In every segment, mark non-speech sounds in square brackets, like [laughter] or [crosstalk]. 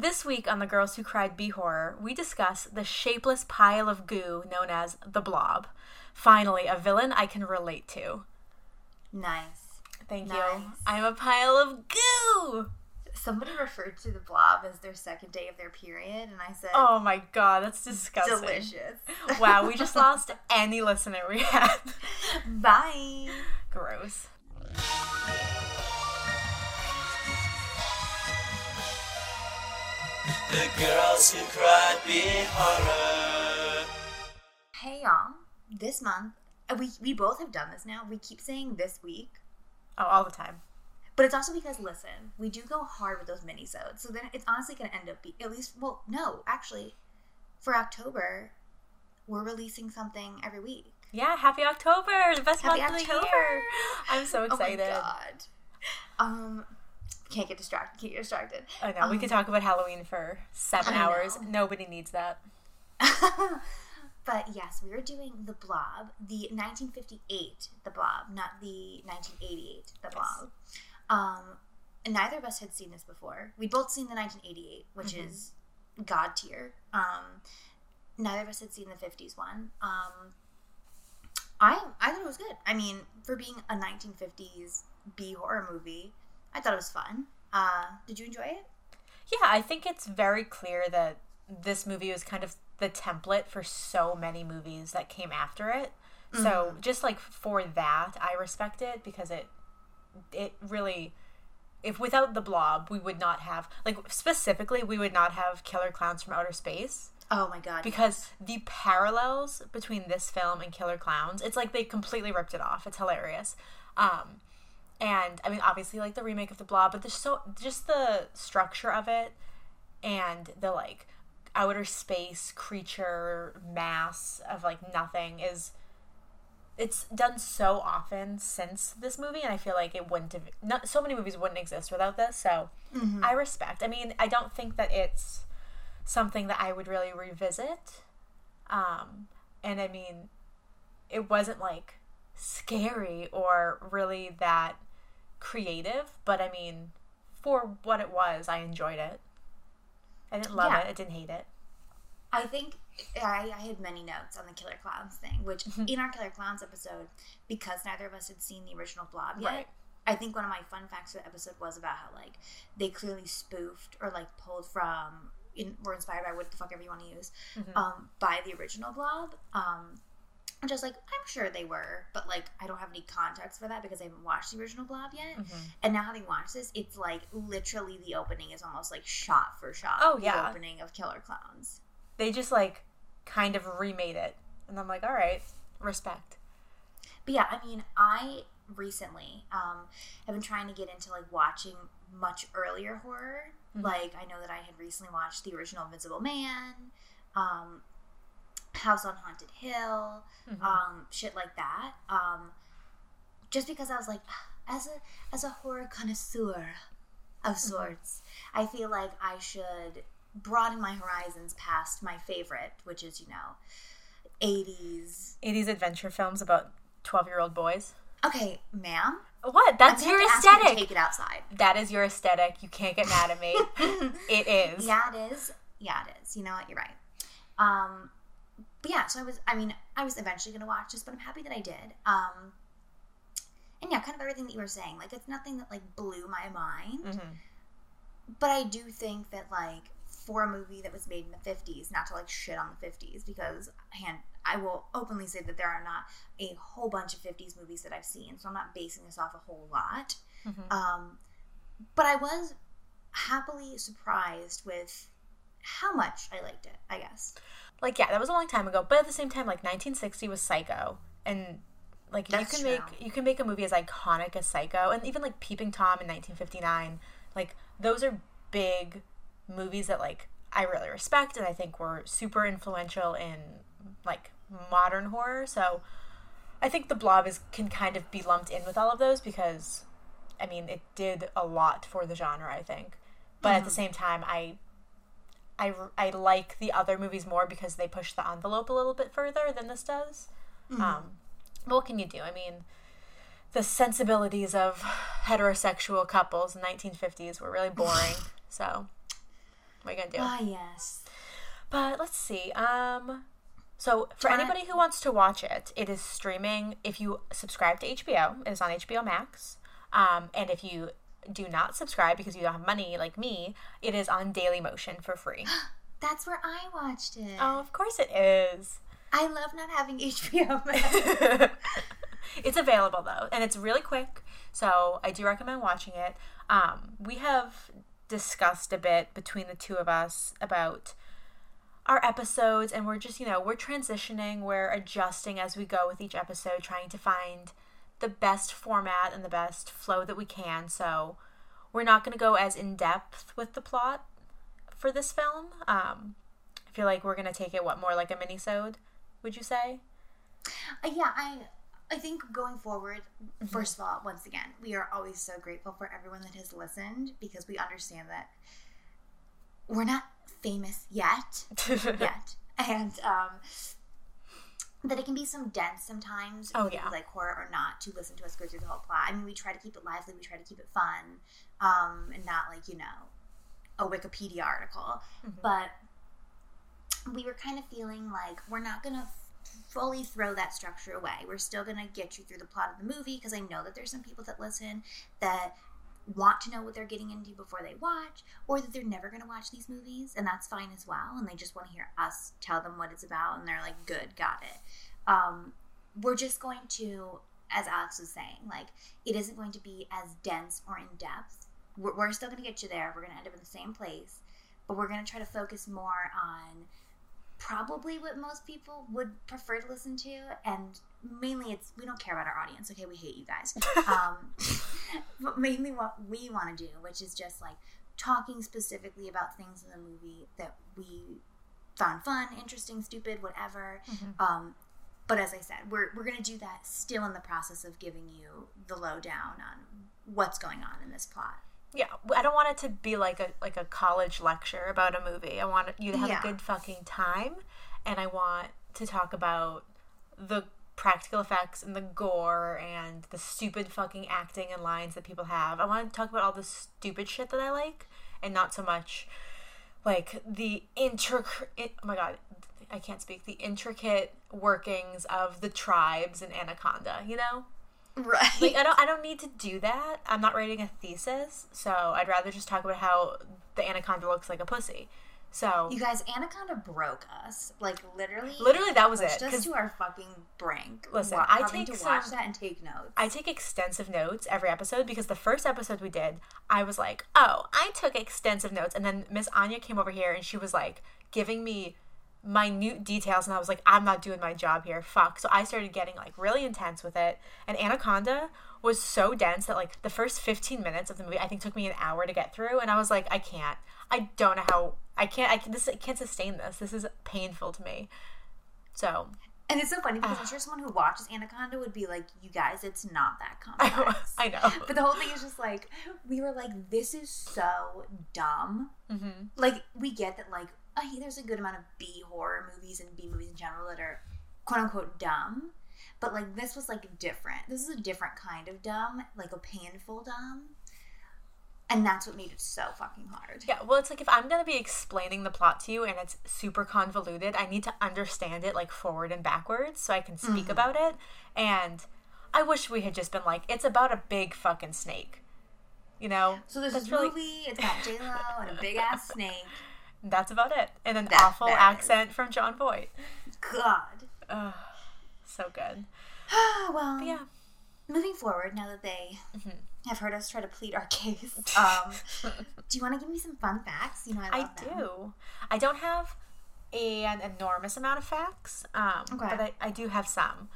This week on The Girls Who Cried B Horror, we discuss the shapeless pile of goo known as the Blob. Finally, a villain I can relate to. Nice. Thank you. I'm a pile of goo! Somebody referred to the blob as their second day of their period, and I said, Oh my god, that's disgusting. delicious. [laughs] Wow, we just [laughs] lost any listener we had. Bye. Gross. The girls who cried be horror. Hey y'all. This month, uh, we we both have done this now. We keep saying this week, Oh, all the time. but it's also because listen, we do go hard with those minisodes. So then it's honestly going to end up be at least. Well, no, actually, for October, we're releasing something every week. Yeah, happy October, the best Happy month of the October. year. [gasps] I'm so excited. [gasps] Oh my god. Um, can't get distracted. Can't get distracted. I know, we could talk about Halloween for seven hours. Nobody needs that. [laughs] but yes, we were doing the Blob, the 1958 The Blob, not the 1988 The Blob. Um, and neither of us had seen this before. We'd both seen the 1988, which is god tier. Um, neither of us had seen the 50s one. Um, I I thought it was good. I mean, for being a 1950s B horror movie, I thought it was fun. Uh, did you enjoy it? Yeah, I think it's very clear that this movie was kind of the template for so many movies that came after it. So just like for that, I respect it because it it really if without the blob, we would not have like specifically we would not have Killer Clowns from Outer Space Oh my god! because the parallels between this film and Killer Clowns, it's like they completely ripped it off. It's hilarious. Um and I mean obviously like the remake of the blob, but there's so just the structure of it and the like outer space creature mass of like nothing is it's done so often since this movie and i feel like it wouldn't have not so many movies wouldn't exist without this so i respect. I mean i don't think that it's something that i would really revisit um and i mean it wasn't like scary or really that creative but i mean for what it was i enjoyed it i didn't love Yeah. it i didn't hate it I think I, I had many notes on the Killer Clowns thing, which [laughs] in our Killer Clowns episode, because neither of us had seen the original Blob yet, Right. I think one of my fun facts for the episode was about how like they clearly spoofed or like pulled from, in, were inspired by what the fuck ever you want to use, um, by the original Blob. Um, I'm just like I'm sure they were, but like I don't have any context for that because I haven't watched the original Blob yet. Mm-hmm. And now having watched this, it's like literally the opening is almost like shot for shot. Oh, the yeah. opening of Killer Clowns. they just like kind of remade it and i'm like all right respect But yeah, I mean, I recently um, have been trying to get into like watching much earlier horror. Like, I know that I had recently watched the original Invisible Man, um, House on Haunted Hill, um, shit like that. Um, just because I was like, as a as a horror connoisseur of sorts, I feel like I should broaden my horizons past my favorite, which is you know, eighties 80s adventure films about 12 year old boys Okay, ma'am. what that's your you aesthetic Take it outside. that is your aesthetic you can't get mad at me [laughs] it is Yeah, it is. Yeah, it is. You know what? You're right. Um, but yeah, so I was. I mean, I was eventually going to watch this, but I'm happy that I did. Um, and yeah, kind of everything that you were saying. Like, it's nothing that like blew my mind, Mm-hmm. but I do think that like for a movie that was made in the 50s, not to like shit on the 50s, because hand I will openly say that there are not a whole bunch of 50s movies that I've seen, so I'm not basing this off a whole lot. Mm-hmm. Um, but I was happily surprised with how much I liked it, I guess. Like yeah that was a long time ago but at the same time like 1960 was psycho and like That's you can true. make you can make a movie as iconic as psycho and even like peeping tom in 1959 like those are big movies that like i really respect and i think were super influential in like modern horror so i think the blob is can kind of be lumped in with all of those because i mean it did a lot for the genre i think but at the mm-hmm. same time i I, I like the other movies more because they push the envelope a little bit further than this does. Um, but what can you do? I mean, the sensibilities of heterosexual couples in 1950s were really [laughs] boring. so What are you gonna do? Ah, yes. But let's see. Um, so for anybody who wants to watch it, it is streaming. If you subscribe to HBO, it is on HBO Max. Um, and if you do not subscribe because you don't have money like me, it is on Dailymotion for free. [gasps] That's where I watched it. oh, of course it is. I love not having [laughs] HBO [laughs] [laughs] it's available though, and it's really quick. So I do recommend watching it. Um, we have discussed a bit between the two of us about our episodes, and we're just you know we're transitioning, we're adjusting as we go with each episode, trying to find the best format and the best flow that we can. So we're not going to go as in depth with the plot for this film. Um, I feel like we're going to take it what more like a mini-sode, would you say? Uh, yeah, I I think going forward, first of all, once again, we are always so grateful for everyone that has listened because we understand that we're not famous yet, [laughs] yet, and um, that it can be some dense sometimes. Oh, yeah. like horror or not to listen to us go through the whole plot. I mean, we try to keep it lively, we try to keep it fun, um, and not like you know a Wikipedia article, but we were kind of feeling like we're not gonna fully throw that structure away. We're still gonna get you through the plot of the movie because I know that there's some people that listen that want to know what they're getting into before they watch, or that they're never gonna watch these movies, and that's fine as well. And they just want to hear us tell them what it's about, and they're like, "Good, got it." Um, we're just going to, as Alex was saying, like it isn't going to be as dense or in depth. We're, we're still gonna get you there. We're gonna end up in the same place, but we're gonna try to focus more on probably what most people would prefer to listen to and mainly it's we don't care about our audience okay we hate you guys [laughs] um, [laughs] but mainly what we want to do which is just like talking specifically about things in the movie that we found fun interesting stupid whatever um, but as i said we're, we're going to do that still in the process of giving you the lowdown on what's going on in this plot Yeah, I don't want it to be like a like a college lecture about a movie. I want you to have Yeah. a good fucking time, and I want to talk about the practical effects and the gore and the stupid fucking acting and lines that people have. I want to talk about all the stupid shit that I like, and not so much like the intricate. Oh my god, I can't speak. The intricate workings of the tribes in Anaconda. You know right like I don't I don't need to do that. I'm not writing a thesis, so I'd rather just talk about how the anaconda looks like a pussy. So You guys, Anaconda broke us. Like literally, Literally, that was it, us 'cause- to our fucking brink. Listen, I take to watch that and take notes. I take extensive notes every episode because the first episode we did, I was like, "Oh, I took extensive notes," and then Miss Aine came over here and she was like giving me minute details, and I was like, "I'm not doing my job here, fuck." So I started getting like really intense with it, and Anaconda was so dense that like the first 15 minutes of the movie I think took me an hour to get through, and I was like, "I can't, I don't know how, I can't, I can, this I can't sustain this. This is painful to me." So and it's so funny because I'm sure someone who watches Anaconda would be like, "You guys, it's not that [laughs] complex." I know. But the whole thing is just like we were like, "This is so dumb." Mm-hmm. Like we get that like oh, hey, there's a good amount of B horror movies and B movies in general that are quote unquote dumb. But like this was like different. This is a different kind of dumb, like a painful dumb. And that's what made it so fucking hard. Yeah, well, it's like if I'm gonna be explaining the plot to you and it's super convoluted, I need to understand it like forward and backwards so I can speak Mm-hmm. about it. And I wish we had just been like, it's about a big fucking snake. You know? So there's That's this really- movie, it's got J Lo and a big ass snake. That's about it. And an awful that is. accent from Jon Voight. God. Ugh, so good. [sighs] well, But yeah. moving forward, now that they Mm-hmm. Have heard us try to plead our [laughs] case, [laughs] um, do you want to give me some fun facts? You know, I I do. I don't have an enormous amount of facts, um, Okay. but I, I do have some.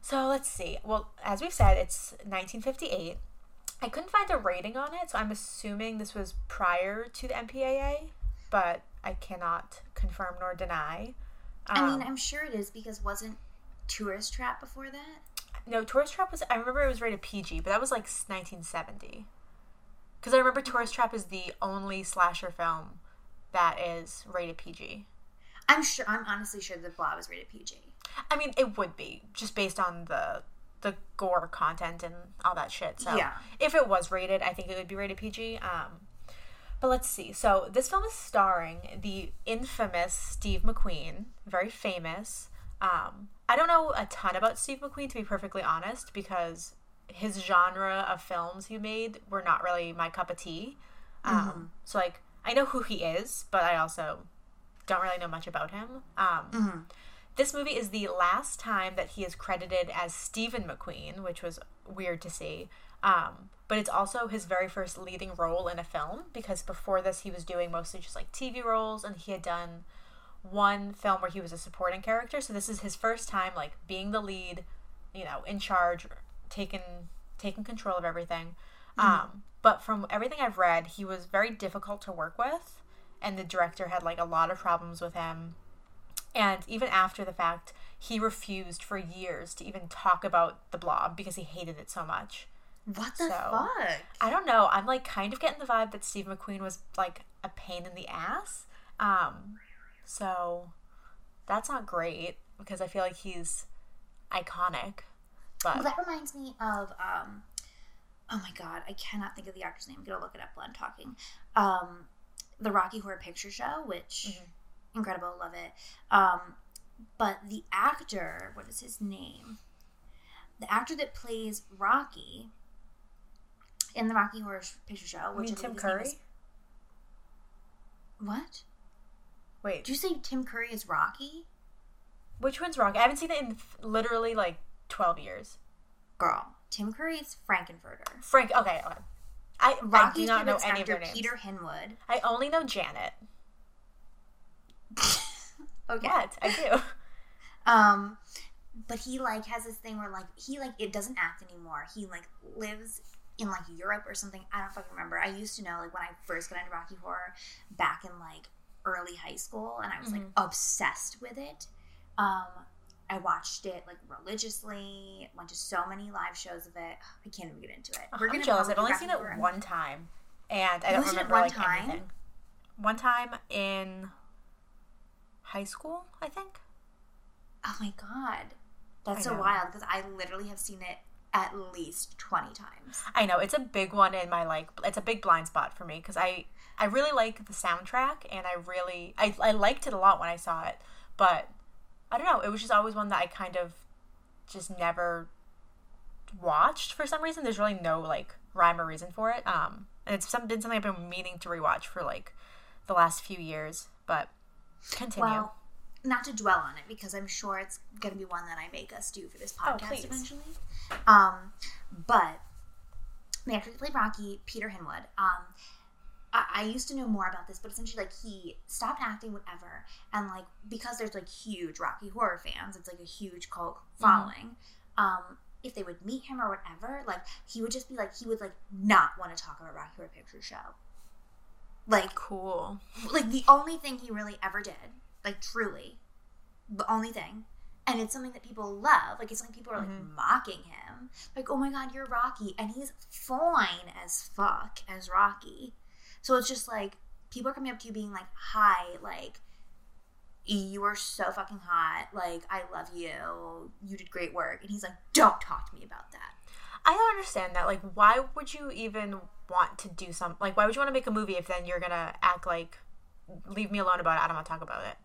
So let's see. Well, as we've said, it's 1958. I couldn't find a rating on it, so I'm assuming this was prior to the MPAA, but I cannot confirm nor deny. I mean, Um, I'm sure it is because wasn't Tourist Trap before that? No, Tourist Trap was. I remember it was rated PG, but that was like 1970. Because I remember Tourist Trap is the only slasher film that is rated PG. I'm sure. I'm honestly sure the Blob was rated PG. I mean, it would be just based on the the gore content and all that shit. So Yeah. if it was rated, I think it would be rated PG. Um, But let's see. So this film is starring the infamous Steve McQueen, very famous. Um, I don't know a ton about Steve McQueen to be perfectly honest, because his genre of films he made were not really my cup of tea. Um, So like I know who he is, but I also don't really know much about him. Um, This movie is the last time that he is credited as Stephen McQueen, which was weird to see. Um, but it's also his very first leading role in a film because before this he was doing mostly just like TV roles and he had done one film where he was a supporting character. So this is his first time like being the lead, you know, in charge, taking taking control of everything. Um, but from everything I've read, he was very difficult to work with, and the director had like a lot of problems with him. And even after the fact, he refused for years to even talk about the blob because he hated it so much. What the So- fuck? I don't know. I'm like kind of getting the vibe that Steve McQueen was like a pain in the ass. Um, so that's not great because I feel like he's iconic. Well, But that reminds me of um oh my god, I cannot think of the actor's name. I'm gonna look it up while I'm talking. Um the Rocky Horror Picture Show, which Mm-hmm. incredible, love it. Um but the actor, what is his name? The actor that plays Rocky in the Rocky Horror Picture Show, I which mean I Tim his name Curry. is- What? Wait, Did you say Tim Curry is Rocky? which one's Rocky? I haven't seen it in literally like 12 years. Girl, Tim Curry is Frank-N-Furter. Frank. Okay, okay. I, I do not know any of their names. Peter Hinwood. I only know Janet. [laughs] Okay. What? I do. Um, but he like has this thing where like he like it doesn't act anymore. He like lives in like Europe or something. I don't fucking remember. I used to know like when I first got into Rocky Horror back in like early high school, and I was like obsessed with it. Um, I watched it like religiously. Went to so many live shows of it. [sighs] I can't even get into it. I'm jealous. I've only seen it one time, and I You've don't only seen it remember one like time? anything. One time in high school, I think. Oh my god, that's so wild because I literally have seen it at least twenty times. I know it's a big one in my like. It's a big blind spot for me because I I really like the soundtrack and I really I I liked it a lot when I saw it, but I don't know. It was just always one that I kind of just never watched for some reason. There's really no like rhyme or reason for it. Um, and it's some, been something I've been meaning to rewatch for like the last few years. But continue. Well, not to dwell on it because I'm sure it's going to be one that I make us do for this podcast please. eventually. Um, but the actor that played Rocky, Peter Hinwood. Um, I, I used to know more about this, but essentially, like he stopped acting, whatever, and like because there's like huge Rocky Horror fans, it's like a huge cult following. Um, if they would meet him or whatever, like he would just be like he would like not want to talk about Rocky Horror Picture Show. Like cool. like the only thing he really ever did, like truly, the only thing, and it's something that people love. Like it's like people are like mocking him, like oh my god, you're Rocky, and he's fine as fuck as Rocky. So it's just like people are coming up to you being like, hi, like you are so fucking hot, like I love you, you did great work, and he's like, don't talk to me about that. I don't understand that. Like, why would you even want to do something? Like, why would you want to make a movie if then you're gonna act like, leave me alone about it? I don't want to talk about it.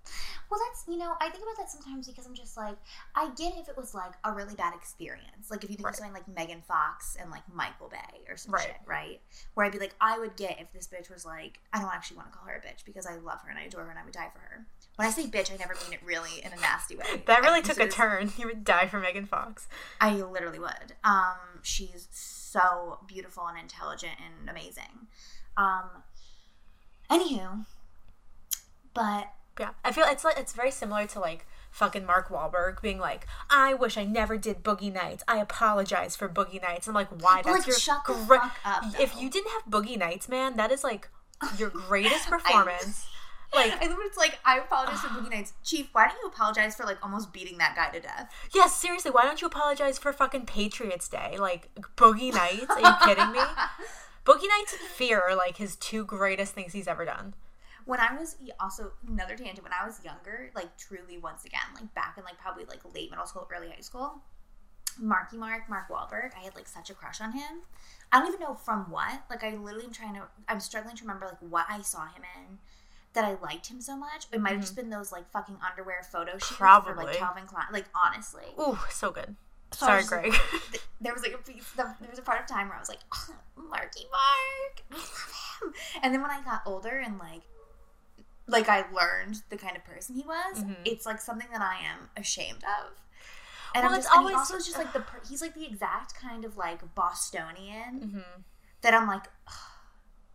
Well, that's you know, I think about that sometimes because I'm just like, I get if it was like a really bad experience, like if you think Right. of something like Megan Fox and like Michael Bay or some Right. shit, right? Where I'd be like, I would get if this bitch was like, I don't actually want to call her a bitch because I love her and I adore her and I would die for her. When I say bitch, I never mean it really in a nasty way. That really I took a turn. You would die for Megan Fox. I literally would. Um, she's so beautiful and intelligent and amazing. Um, anywho, but Yeah, I feel it's like it's very similar to like fucking Mark Wahlberg being like, "I wish I never did Boogie Nights. I apologize for Boogie Nights." I'm like, "Why? That's like, your shut the fuck up, If you didn't have Boogie Nights, man, that is like your [laughs] greatest performance. [laughs] like, I it's like I apologize for Boogie [sighs] Nights, Chief. Why don't you apologize for like almost beating that guy to death? yes, seriously, why don't you apologize for fucking Patriots Day? Like Boogie Nights? Are you kidding me? [laughs] Boogie Nights and Fear are like his two greatest things he's ever done. When I was also another tangent. When I was younger, like truly, once again, like back in like probably like late middle school, early high school, Marky Mark, Mark Wahlberg. I had like such a crush on him. I don't even know from what. Like I literally am trying to. I'm struggling to remember like what I saw him in that I liked him so much. It might have just been those like fucking underwear photo shoots for Mm-hmm. Probably. like Calvin Klein. Like honestly, Ooh, so good. So Sorry, Greg. like- [laughs] th- there was like a piece. There was a part of time where I was like, oh, [laughs] Marky Mark, I love him. And then when I got older and like, like I learned the kind of person he was, Mhm. it's like something that I am ashamed of. And Well, I'm it's just, and always- also just like the per- he's like the exact kind of like Bostonian hmm that I'm like.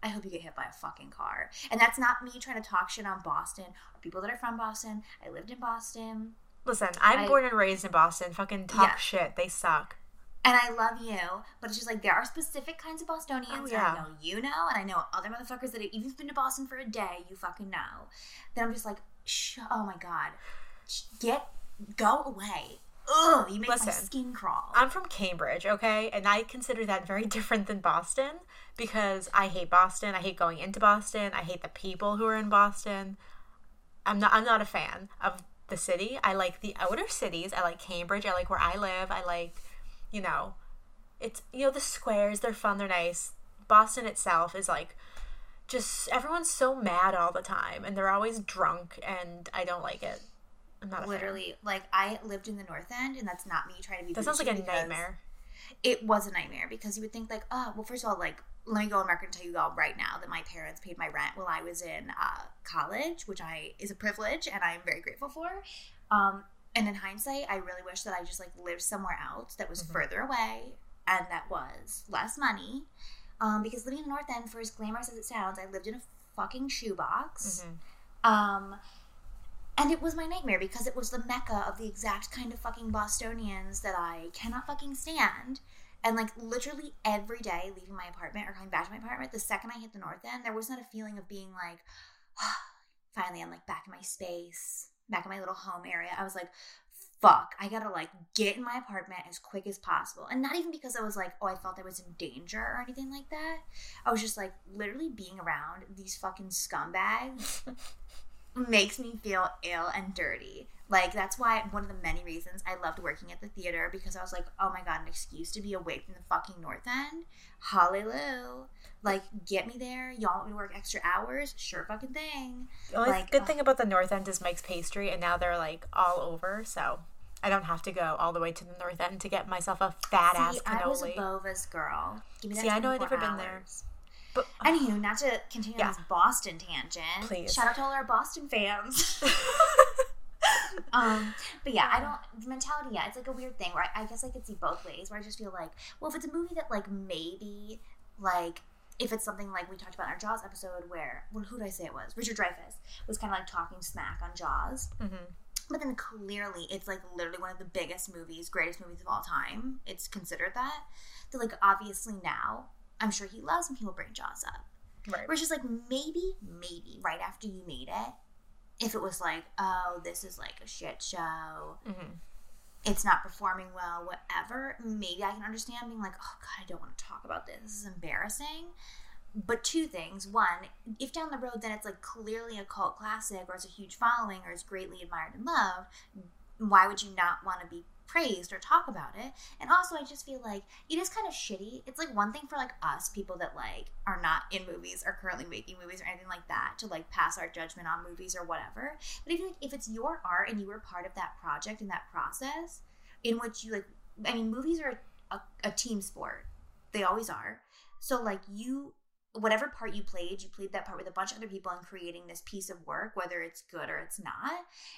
I hope you get hit by a fucking car. And that's not me trying to talk shit on Boston or people that are from Boston. I lived in Boston. Listen, I'm I- born and raised in Boston. Fucking talk Yeah. shit. They suck. And I love you, but it's just like there are specific kinds of Bostonians Oh, that yeah. I know you know, and I know other motherfuckers that have even been to Boston for a day, you fucking know. Then I'm just like, Shh, oh my god, Sh- get go away. Ugh, you make my Listen, skin crawl. I'm from Cambridge, okay? And I consider that very [laughs] different than Boston because I hate Boston. I hate going into Boston. I hate the people who are in Boston. I'm not I'm not a fan of the city. I like the outer cities. I like Cambridge. I like where I live. I like, you know, it's you know the squares, they're fun, they're nice. Boston itself is like just everyone's so mad all the time and they're always drunk and I don't like it. I'm not a fan. Literally, like I lived in the North End, and that's not me trying to be. That sounds like a nightmare. It was a nightmare because you would think like, oh, well, first of all, like let me go on record and tell you all right now that my parents paid my rent while I was in uh, college, which I is a privilege and I am very grateful for. Um, and in hindsight, I really wish that I just like lived somewhere else that was Mhm. further away and that was less money. Um, because living in the North End, for as glamorous as it sounds, I lived in a fucking shoebox. Mhm. Um, and it was my nightmare because it was the mecca of the exact kind of fucking Bostonians that I cannot fucking stand. And like literally every day leaving my apartment or coming back to my apartment, the second I hit the north end, there was not a feeling of being like, [sighs] finally I'm like back in my space, back in my little home area. I was like, fuck, I gotta like get in my apartment as quick as possible. And not even because I was like, oh, I felt I was in danger or anything like that. I was just like literally being around these fucking scumbags [laughs] makes me feel ill and dirty. Like that's why one of the many reasons I loved working at the theater because I was like, oh my god, an excuse to be away from the fucking North End. Hallelujah. Like, get me there. Y'all want me to work extra hours? Sure fucking thing. The only Like, good ugh. thing about the North End is Mike's Pastry, and now they're like all over, so I don't have to go all the way to the North End to get myself a fat ass See, I was a. Bova's girl. Give me that See, I know I've 24 never been there. But Anywho, not to continue Yeah. on this Boston tangent. Please. Shout out to all our Boston fans. [laughs] um, but yeah, I don't the mentality. Yeah, it's like a weird thing where I, I guess I could see both ways. Where I just feel like, well, if it's a movie that like maybe like if it's something like we talked about in our Jaws episode, where well, who did I say it was? Richard Dreyfuss was kind of like talking smack on Jaws. Mhm. But then clearly, it's like literally one of the biggest movies, greatest movies of all time. It's considered that. That like obviously now, I'm sure he loves he will bring Jaws up. right. Where it's just like maybe, maybe right after you made it, if it was like, oh, this is like a shit show, Mhm. it's not performing well, whatever, maybe I can understand being like, oh god, I don't want to talk about this. This is embarrassing. But two things. One, if down the road then it's like clearly a cult classic or it's a huge following or it's greatly admired and loved, why would you not want to be praised or talk about it? And also I just feel like it is kind of shitty. It's like one thing for like us, people that like are not in movies or currently making movies or anything like that, to like pass our judgment on movies or whatever. But even like if it's your art and you were part of that project and that process in which you like I mean movies are a, a team sport. They always are. So like you whatever part you played, you played that part with a bunch of other people in creating this piece of work, whether it's good or it's not.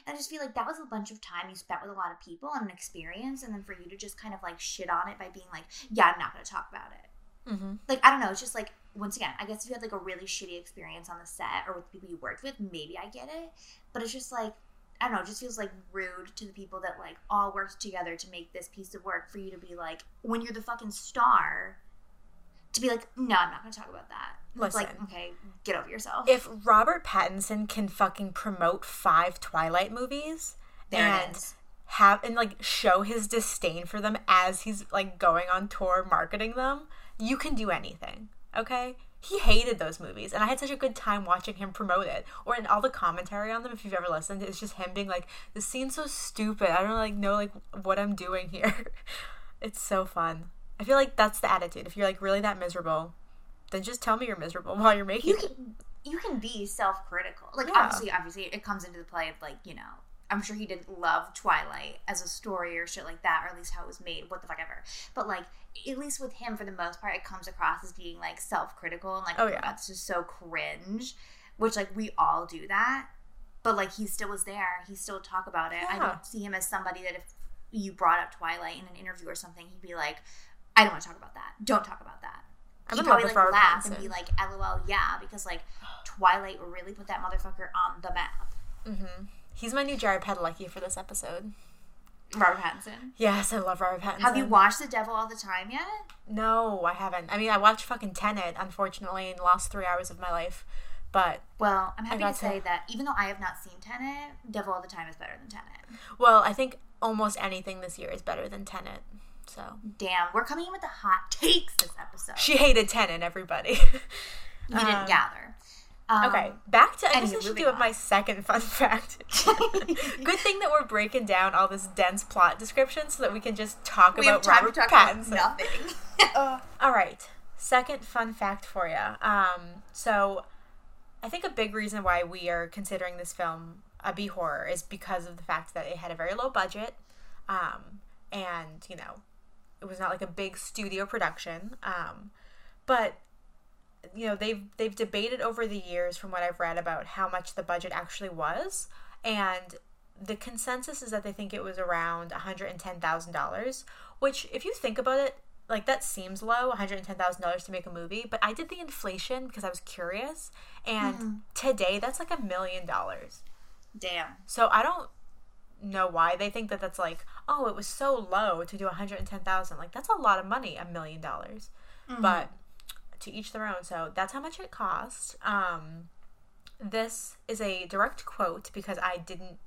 And I just feel like that was a bunch of time you spent with a lot of people and an experience, and then for you to just kind of like shit on it by being like, yeah, I'm not going to talk about it. Mhm. Like, I don't know. It's just like, once again, I guess if you had like a really shitty experience on the set or with the people you worked with, maybe I get it. But it's just like, I don't know, it just feels like rude to the people that like all worked together to make this piece of work for you to be like, when you're the fucking star, to be like, no, I'm not going to talk about that. It's like, okay, get over yourself. If Robert Pattinson can fucking promote five Twilight movies there and have and like show his disdain for them as he's like going on tour marketing them, you can do anything. Okay? He hated those movies, and I had such a good time watching him promote it. Or in all the commentary on them, if you've ever listened, it's just him being like, "This scene's so stupid. I don't like know like what I'm doing here." [laughs] It's so fun. I feel like that's the attitude. If you're like really that miserable, then just tell me you're miserable [laughs] while you're making You it. can you can be self critical. Like Yeah. obviously, obviously, it comes into the play of like you know. I'm sure he didn't love Twilight as a story or shit like that, or at least how it was made. What the fuck ever. But like, at least with him, for the most part, it comes across as being like self critical and like, Oh, oh, yeah. that's just so cringe. Which like we all do that. But like he still was there. He still talk about it. I don't see him as somebody that if you brought up Twilight in an interview or something, he'd be like, I don't want to talk about that. Don't talk about that. I'm He'd probably like laugh and be like, LOL, yeah, because like Twilight really put that motherfucker on the map. Mm-hmm. He's my new Jared Padalecki for this episode. Robert Pattinson. Yes, I love Robert Pattinson. Have you watched The Devil All the Time yet? No, I haven't. I mean, I watched fucking Tenet, unfortunately, and lost three hours of my life. But Well, I'm happy to say to- that even though I have not seen Tenet, Devil All the Time is better than Tenet. well, I think almost anything this year is better than Tenet. So Damn, we're coming in with the hot takes this episode. she hated Tenet. Everybody. Didn't Um, gather. Um, Okay, back to. I guess I should do with on. my second [laughs] fun fact. [laughs] Good thing that we're breaking down all this dense plot description so that we can just talk We about time Robert to talk about Pattinson. nothing. [laughs] All right. Second fun fact for you. Um, so, I think a big reason why we are considering this film a B horror is because of the fact that it had a very low budget, um, and you know, it was not like a big studio production. Um, but you know, they've they've debated over the years, from what I've read, about how much the budget actually was, and the consensus is that they think it was around one hundred and ten thousand dollars. Which, if you think about it, like that seems low, one hundred and ten thousand dollars to make a movie. But I did the inflation because I was curious, and today that's like a million dollars. Damn. So I don't know why they think that that's like, oh, it was so low to do 110,000. Like that's a lot of money, a million dollars. But to each their own. So that's how much it cost. Um this is a direct quote because I didn't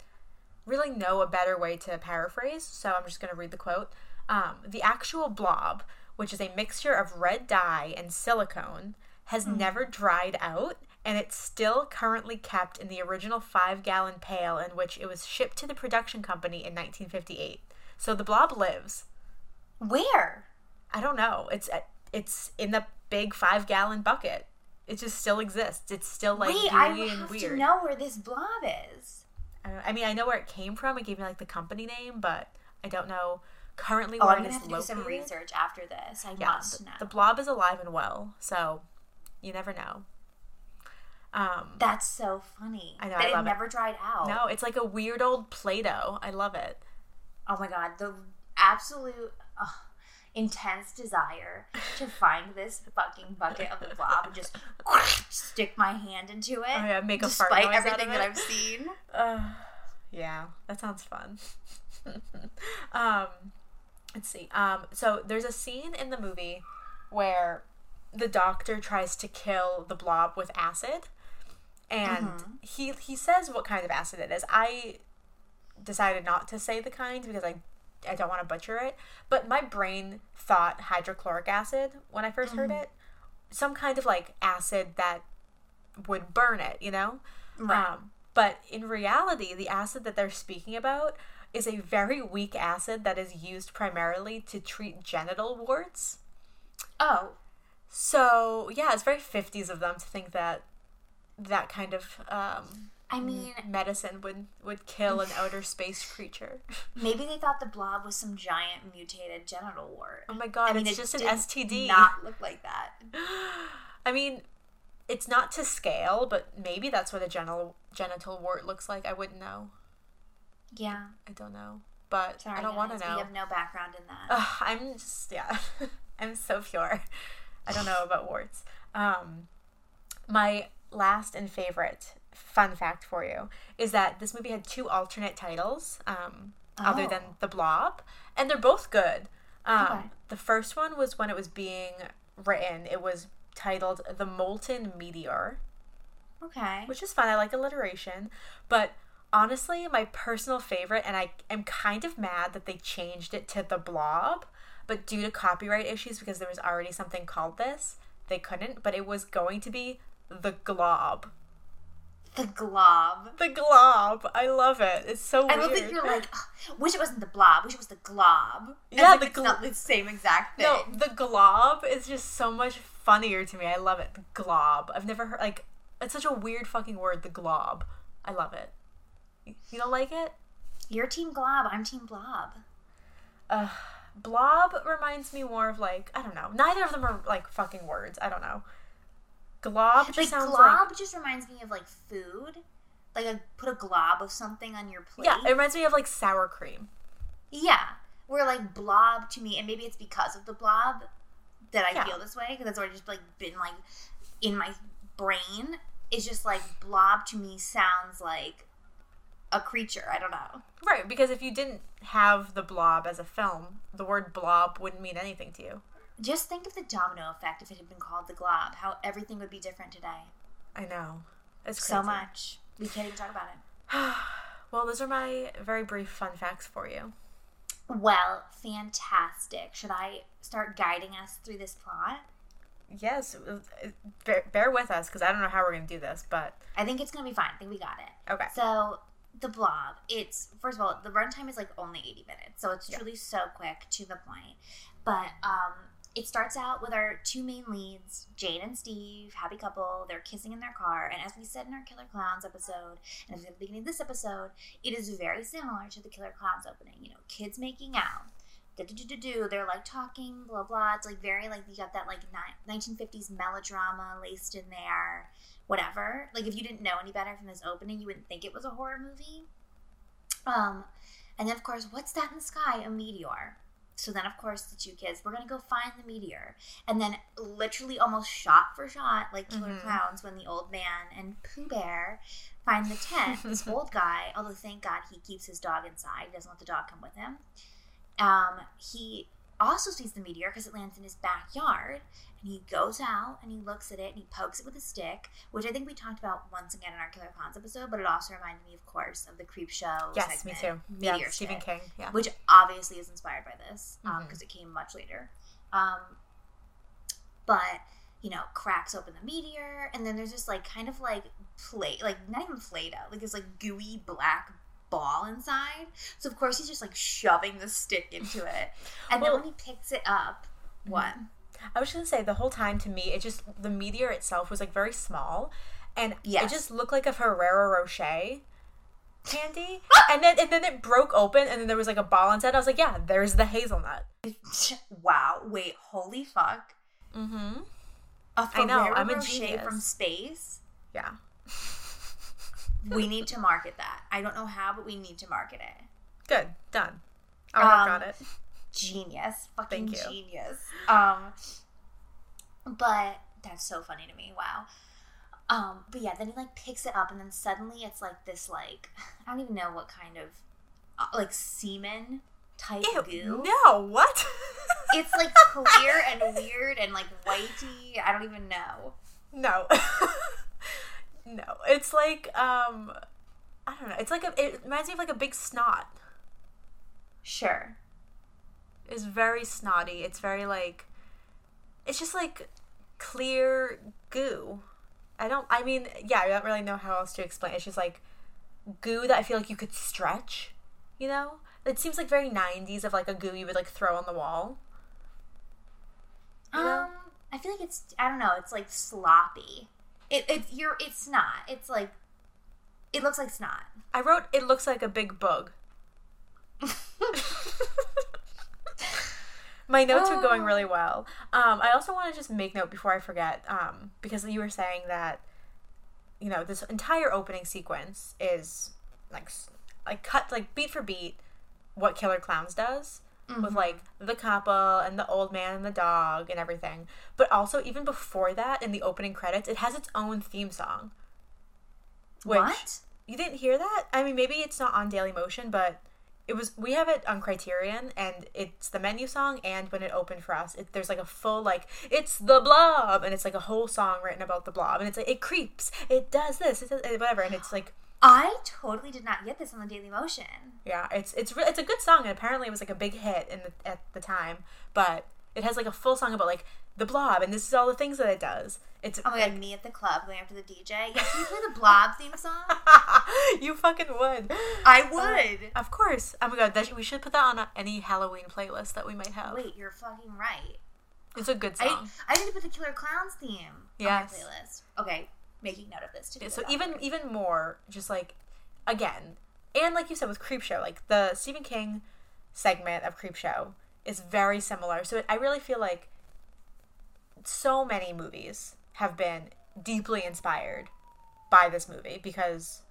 really know a better way to paraphrase, so I'm just going to read the quote. Um, the actual blob, which is a mixture of red dye and silicone, has never dried out, and it's still currently kept in the original five gallon pail in which it was shipped to the production company in 1958. So the blob lives. Where? I don't know. It's it's in the big five gallon bucket. It just still exists. It's still like Wait, I have to know where this blob is. I, don't- I mean, I know where it came from. It gave me like the company name, but I don't know currently Oh, where I'm it is do some research after this. I Yeah, must know. the blob is alive and well, so you never know. Um, That's so funny. I know, That I it love it. never dried out. no, it's like a weird old Play-Doh. I love it. Oh my god, the absolute intense desire to [laughs] find this fucking bucket of [laughs] the blob and just stick my hand into it. Oh, yeah, make a fart despite noise everything that. I've seen. [sighs] Uh, yeah, that sounds fun. [laughs] um, let's see. Um, so there's a scene in the movie where the doctor tries to kill the blob with acid, and he he says what kind of acid it is. I decided not to say the kind because I I don't want to butcher it, but my brain thought hydrochloric acid when I 1st heard it. Some kind of like acid that would burn it, you know? Right. Um, but in reality, the acid that they're speaking about is a very weak acid that is used primarily to treat genital warts. Oh, So, yeah, it's very 50s of them to think that that kind of um, I mean, medicine would, would kill an outer space creature. [laughs] maybe they thought the blob was some giant mutated genital wart. Oh my god, I mean, it's it just an STD. Not look like that. [gasps] I mean, it's not to scale, but maybe that's what a genital genital wart looks like. I wouldn't know. Yeah. I don't know, but Sorry, I don't want to know. We have no background in that. Ugh, I'm just yeah, [laughs] I'm so pure. I don't know about warts. Um, my last and favorite fun fact for you is that this movie had two alternate titles, um, other Oh. than The Blob, and they're both good. Um, Okay. The first one was when it was being written. It was titled The Molten Meteor okay. which is fun. I like alliteration. But honestly, my personal favorite, and I am kind of mad that they changed it to the blob, but due to copyright issues, because there was already something called this, they couldn't. But it was going to be the glob. The glob. The glob. I love it. It's so I weird. love that you're like, "Ugh, wish it wasn't the blob, wish it was the glob. Yeah, if the it's gl- not the same exact thing. No, the glob is just so much funnier to me. I love it. The glob. I've never heard like it's such a weird fucking word. The glob. I love it. You you don't like it? You're team glob, I'm team blob. Uh, blob reminds me more of like I don't know. Neither of them are like fucking words. I don't know. Glob just Like sounds glob like just reminds me of like food. Like a, put a glob of something on your plate. yeah. It reminds me of like sour cream. Yeah. Where like blob to me, and maybe it's because of the blob that I Yeah. feel this way, because it's already just like been like in my brain. It's just like blob to me sounds like a creature. I don't know. Right, because if you didn't have the blob as a film, the word blob wouldn't mean anything to you. Just think of the domino effect if it had been called the glob. How everything would be different today. I know. It's So much. We can't even talk about it. [sighs] Well, those are my very brief fun facts for you. Well, fantastic. Should I start guiding us through this plot? Yes, uh, bear, bear with us because I don't know how we're going to do this, but I think it's gonna be fine. I think we got it. okay. So the blob, it's first of all, the runtime is like only 80 minutes, so it's Yeah. truly so quick to the point. But um it starts out with our two main leads, Jane and Steve, happy couple. They're kissing in their car, and as we said in our Killer Clowns episode, and at the beginning of this episode, it is very similar to the Killer Clowns opening. You know, kids making out, do do do. They're like talking, blah blah. It's like very like you got that like ni- 1950s melodrama laced in there, whatever. Like if you didn't know any better from this opening, you wouldn't think it was a horror movie. Um, and then of course, what's that in the sky? A meteor. So then, of course, the two kids, we're gonna go find the meteor, and then literally almost shot for shot, like Killer Mhm. Clowns, when the old man and Pooh Bear find the tent. this [laughs] old guy, although thank God he keeps his dog inside, he doesn't let the dog come with him. Um, he also sees the meteor because it lands in his backyard, and he goes out and he looks at it and he pokes it with a stick, which I think we talked about once again in our Killer Clowns episode, but it also reminded me, of course, of the Creepshow. Yes, me segment, too. Yeah, Stephen King. Yeah. which obviously is inspired by this because Mhm. it came much later. Um, but you know, cracks open the meteor, and then there's this like kind of like play, like not even Play-Doh, like this like gooey black ball inside. So of course he's just like shoving the stick into it, [laughs] and Well- then when he picks it up, what? I was gonna say the whole time to me, it just the meteor itself was like very small, and Yes. it just looked like a Ferrero Rocher candy, [laughs] and then and then it broke open, and then there was like a ball inside. I was like, yeah, there's the hazelnut. [laughs] wow! Wait, holy fuck! Mm-hmm. A I know, Ferrero I'm a Rocher genius. from space. Yeah. We need to market that. I don't know how, but we need to market it. Good. Done. I'll work Um, on it. genius fucking genius um but that's so funny to me wow um but yeah then he like picks it up and then suddenly it's like this like [laughs] i don't even know what kind of uh, like semen type Ew, goo no, what? [laughs] it's like clear and weird and like whitey i don't even know no. [laughs] no. It's like um I don't know. It's like a it reminds me of like a big snot. sure It's very snotty. It's very like it's just like clear goo. I don't I mean, yeah, I don't really know how else to explain. It's just like goo that I feel like you could stretch, you know? It seems like very 90s of like a goo you would like throw on the wall. You know? um i feel like it's i don't know it's like sloppy it, it's you're it's not it's like it looks like snot I wrote it looks like a big bug. [laughs] My notes are going really well. Um, I also want to just make note before I forget, um, because you were saying that, you know, this entire opening sequence is like, like cut like beat for beat, what Killer Clowns does with mm-hmm. like the couple and the old man and the dog and everything. But also even before that, in the opening credits, it has its own theme song. Which, what you didn't hear that? I mean, maybe it's not on Dailymotion, but it was. We have it on Criterion, and it's the menu song. And when it opened for us, it, there's like a full like it's the blob, and it's like a whole song written about the blob, and it's like it creeps, it does this, it does eh, whatever, and it's like I totally did not get this on the Dailymotion. yeah, it's it's re- it's a good song, and apparently it was like a big hit in the, at the time, but It has like a full song about like the blob and this is all the things that it does. It's Oh my god, me at the club going after the DJ. Yeah, can you play the Blob theme song? [laughs] you fucking would. I um, would. Of course. Oh my god, that, we should put that on any Halloween playlist that we might have. Wait, you're fucking right. It's a good I, song. I need to put the Killer Clowns theme Yes. on my playlist. Okay, making note of this. To do Yeah, so even even more just like again and like you said with creep show like the stephen king segment of creep show is very similar so it, i really feel like so many movies have been deeply inspired by this movie because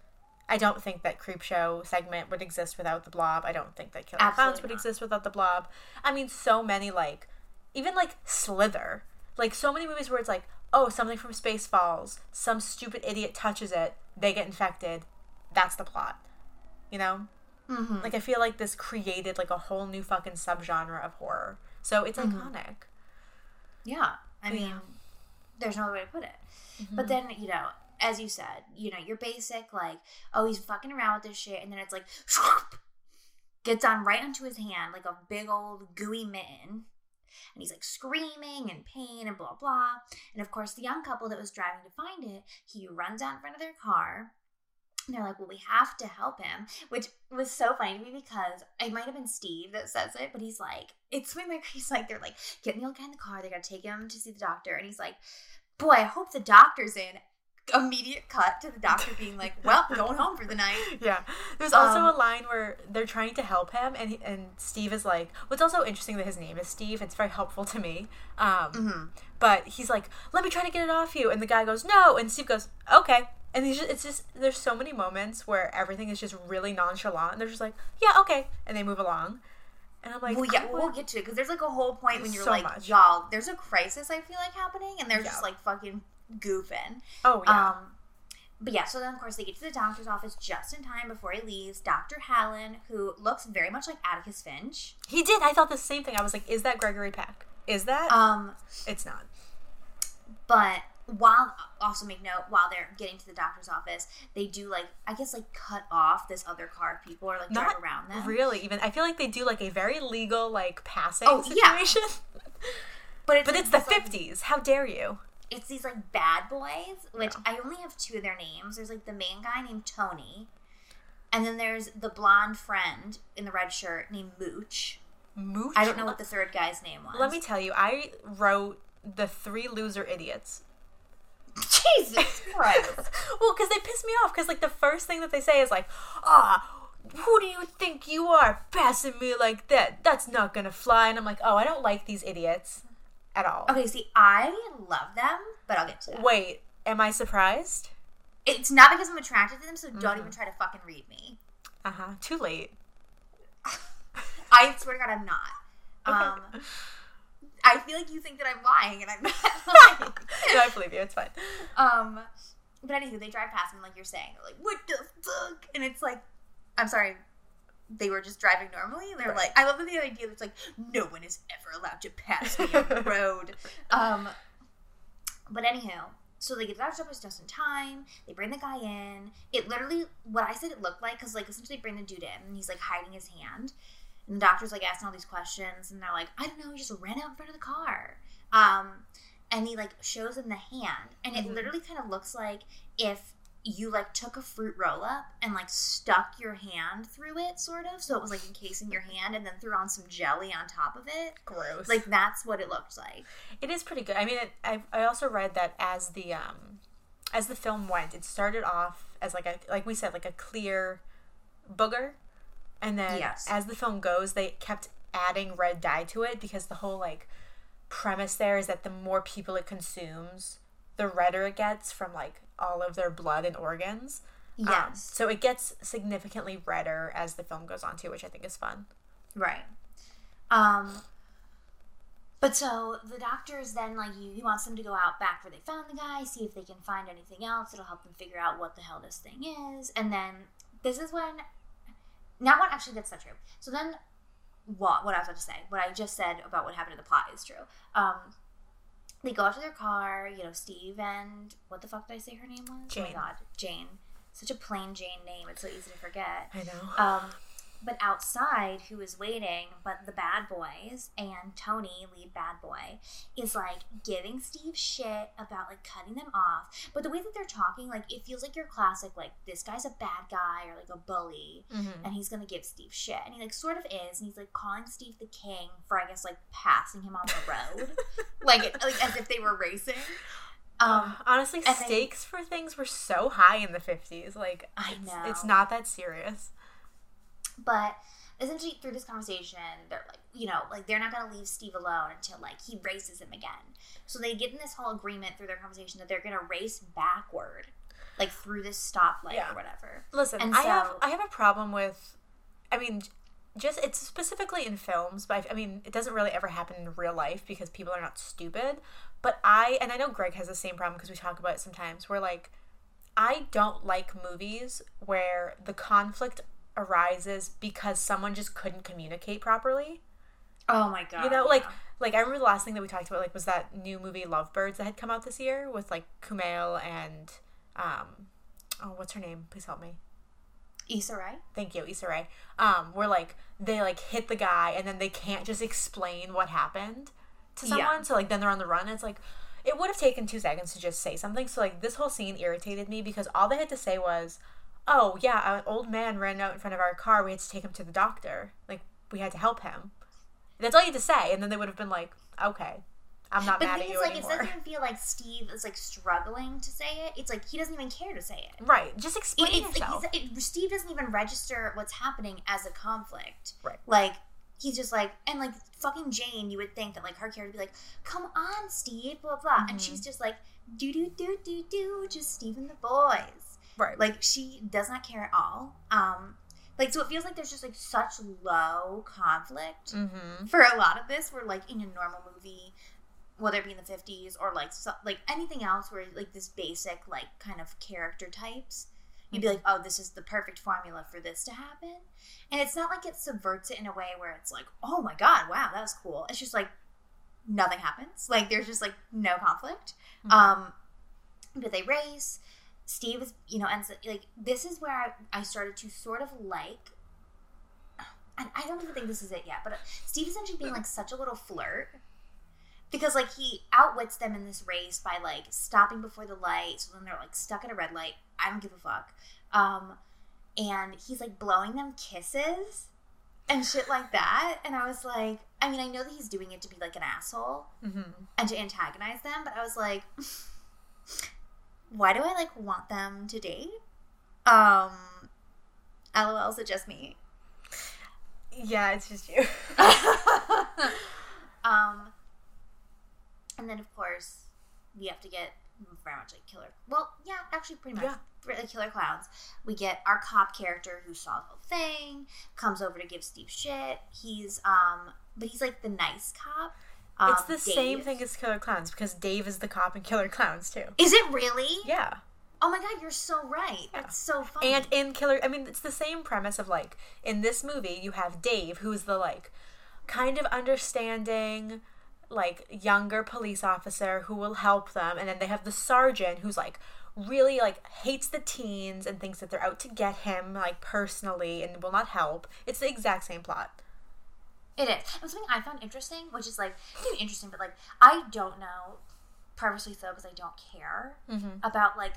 i don't think that creep show segment would exist without the blob i don't think that killer clowns would not. exist without the blob i mean so many like even like slither like so many movies where it's like oh something from space falls some stupid idiot touches it they get infected that's the plot you know Mhm. like i feel like this created like a whole new fucking subgenre of horror so it's Mm-hmm. iconic Yeah, I mean, Yeah. Mm-hmm. there's no other way to put it. But then, you know, as you said, you know, your basic like, oh, he's fucking around with this shit, and then it's like, [laughs] gets on right onto his hand like a big old gooey mitten, and he's like screaming in pain and blah blah. And of course, the young couple that was driving to find it, he runs out in front of their car. And they're like, well, we have to help him, which was so funny to me because it might have been Steve that says it, but he's like, it's something like [laughs] he's like, they're like, get the old guy in the car, they're gonna take him to see the doctor, and he's like, boy, I hope the doctor's in. Immediate cut to the doctor being like, [laughs] well, going home for the night. yeah there's also Um, a line where they're trying to help him and he, and steve is like what's also interesting that his name is steve it's very helpful to me um Mhm. but he's like let me try to get it off you and the guy goes no and steve goes okay and just, it's just there's so many moments where everything is just really nonchalant and they're just like yeah okay and they move along and i'm like well, yeah, we'll get to it because there's like a whole point when you're so like, much. y'all, there's a crisis. I feel like happening, and they're Yeah. just like fucking goofing. oh yeah Um, but yeah, so then of course they get to the doctor's office just in time before he leaves. Dr. Hallen, who looks very much like Atticus Finch. he did i thought the same thing i was like is that gregory peck is that Um, it's not but while also make note while they're getting to the doctor's office, they do like I guess like cut off this other car of people or like not drive around them. really even i feel like they do like a very legal like passing Oh, yeah. situation But it's but like it's the this, like, 50s how dare you it's these like bad boys, which Yeah. I only have two of their names. There's like the main guy named Tony, and then there's the blonde friend in the red shirt named Mooch. Mooch? I don't know what the third guy's name was. Let me tell you, I wrote the three loser idiots. Jesus [laughs] Christ. well, because they piss me off. Because like the first thing that they say is like, "Ah, who do you think you are, passing me like that? That's not gonna fly." And I'm like, "Oh, I don't like these idiots at all." Okay, see, I love them, but I'll get to that. Wait, am I surprised? It's not because I'm attracted to them, so Mm-hmm. don't even try to fucking read me. Uh huh. Too late. [laughs] I swear to God, I'm not. Um, Okay. I feel like you think that I'm lying, and I'm not [laughs] lying. no, I believe you. It's fine. um, but anywho, they drive past him, like you're saying. They're like, "What the fuck?" And it's like, I'm sorry, they were just driving normally, and they're Right. like, I love the idea that's like, no one is ever allowed to pass me on the [laughs] road. Um, but anyhow, so they get the doctor's office just in time. They bring the guy in. It literally, what I said it looked like, because like essentially they bring the dude in, and he's like hiding his hand. And the doctor's like asking all these questions, and they're like, I don't know, he just ran out in front of the car. Um, and he like shows them the hand, and it Mhm. literally kind of looks like if you like took a fruit roll up and like stuck your hand through it, sort of, so it was like encasing your hand, and then threw on some jelly on top of it. Gross. Like that's what it looked like. It is pretty good. I mean, it, I I also read that as the um as the film went, it started off as like a like we said like a clear booger, and then Yes. as the film goes, they kept adding red dye to it because the whole like premise there is that the more people it consumes, the redder it gets from like all of their blood and organs. Um, Yes. so it gets significantly redder as the film goes on too, which I think is fun. Right. Um but so the doctors then like he, he wants them to go out back where they found the guy, see if they can find anything else It'll help them figure out what the hell this thing is. And then this is when not what actually that's not true. So then what what I was about to say, what I just said about what happened in the plot is true. Um they go out to their car, you know, Steve and what the fuck did I say her name was? Oh my god, Jane. Such a plain Jane name, it's so easy to forget. I know. Um, but outside, who is waiting, but the bad boys and Tony, lead bad boy, is like giving Steve shit about like cutting them off. But the way that they're talking, like it feels like your classic, like this guy's a bad guy or like a bully, Mm-hmm. and he's gonna give Steve shit, and he like sort of is, and he's like calling Steve the king for I guess like passing him on the road, [laughs] like it, like as if they were racing. Um, [sighs] Honestly, and then- stakes for things were so high in the 50s. Like, I it's, know. it's not that serious. But essentially, through this conversation, they're like, you know, like they're not going to leave Steve alone until like he races him again. So they get in this whole agreement through their conversation that they're going to race backward, like through this stoplight Yeah. or whatever. Listen, And I have I have a problem with I mean just it's specifically in films, but I, I mean it doesn't really ever happen in real life because people are not stupid. But I and I know Greg has the same problem because we talk about it sometimes where like I don't like movies where the conflict arises because someone just couldn't communicate properly. Oh my god! You know, like like I remember the last thing that we talked about like was that new movie Lovebirds that had come out this year with like Kumail and um oh what's her name? Please help me. Issa Rae. Thank you, Issa Rae. Um, where like they like hit the guy and then they can't just explain what happened to Yeah. someone. So like then they're on the run. And it's like it would have taken two seconds to just say something. So like this whole scene irritated me because all they had to say was, "Oh yeah, an old man ran out in front of our car. We had to take him to the doctor. Like we had to help him." That's all you had to say, and then they would have been like, "Okay, I'm not But mad at you is, like, it doesn't even feel like Steve is like struggling to say it. It's like he doesn't even care to say it. right? Just It- explain it's yourself. like it, Steve doesn't even register what's happening as a conflict. Right. Like he's just like and like fucking Jane. You would think that like her character would be like, "Come on, Steve," blah blah, and Mhm. she's just like, "Do do do do do," just Steve and the boys. Right. Like she does not care at all. Um, like so it feels like there's just like such low conflict mm-hmm. for a lot of this. Where like in a normal movie. Whether it be in the fifties or like so, like anything else, where like this basic like kind of character types, you'd be like, oh, this is the perfect formula for this to happen. And it's not like it subverts it in a way where it's like, oh my god, wow, that was cool. It's just like nothing happens. Like there's just like no conflict. Mhm. Um, but they race. Steve is, you know, ends up, like this is where I, I started to sort of like. And I don't even think this is it yet, but Steve essentially being like such a little flirt because like he outwits them in this race by like stopping before the light so then they're like stuck at a red light i don't give a fuck um and he's like blowing them kisses and shit like that and i was like i mean i know that he's doing it to be like an asshole Mm-hmm. and to antagonize them but i was like why do i like want them to date um lol is it just me Yeah, it's just you. [laughs] um, and then of course we have to get very much like killer. Well, yeah, actually, pretty much Yeah. for killer clowns. We get our cop character who saw the whole thing, comes over to give Steve shit. He's um, but he's like the nice cop. Um, it's the same thing as Killer Clowns because Dave is the cop in Killer Clowns too. Is it really? Yeah. Oh my god, you're so right. That's so funny. And in Killer, I mean, it's the same premise of like in this movie, you have Dave, who's the like kind of understanding, like younger police officer who will help them, and then they have the sergeant who's like really like hates the teens and thinks that they're out to get him like personally and will not help. It's the exact same plot. It is. And something I found interesting, which is like maybe interesting, but like I don't know, purposely so because I don't care Mm-hmm. about like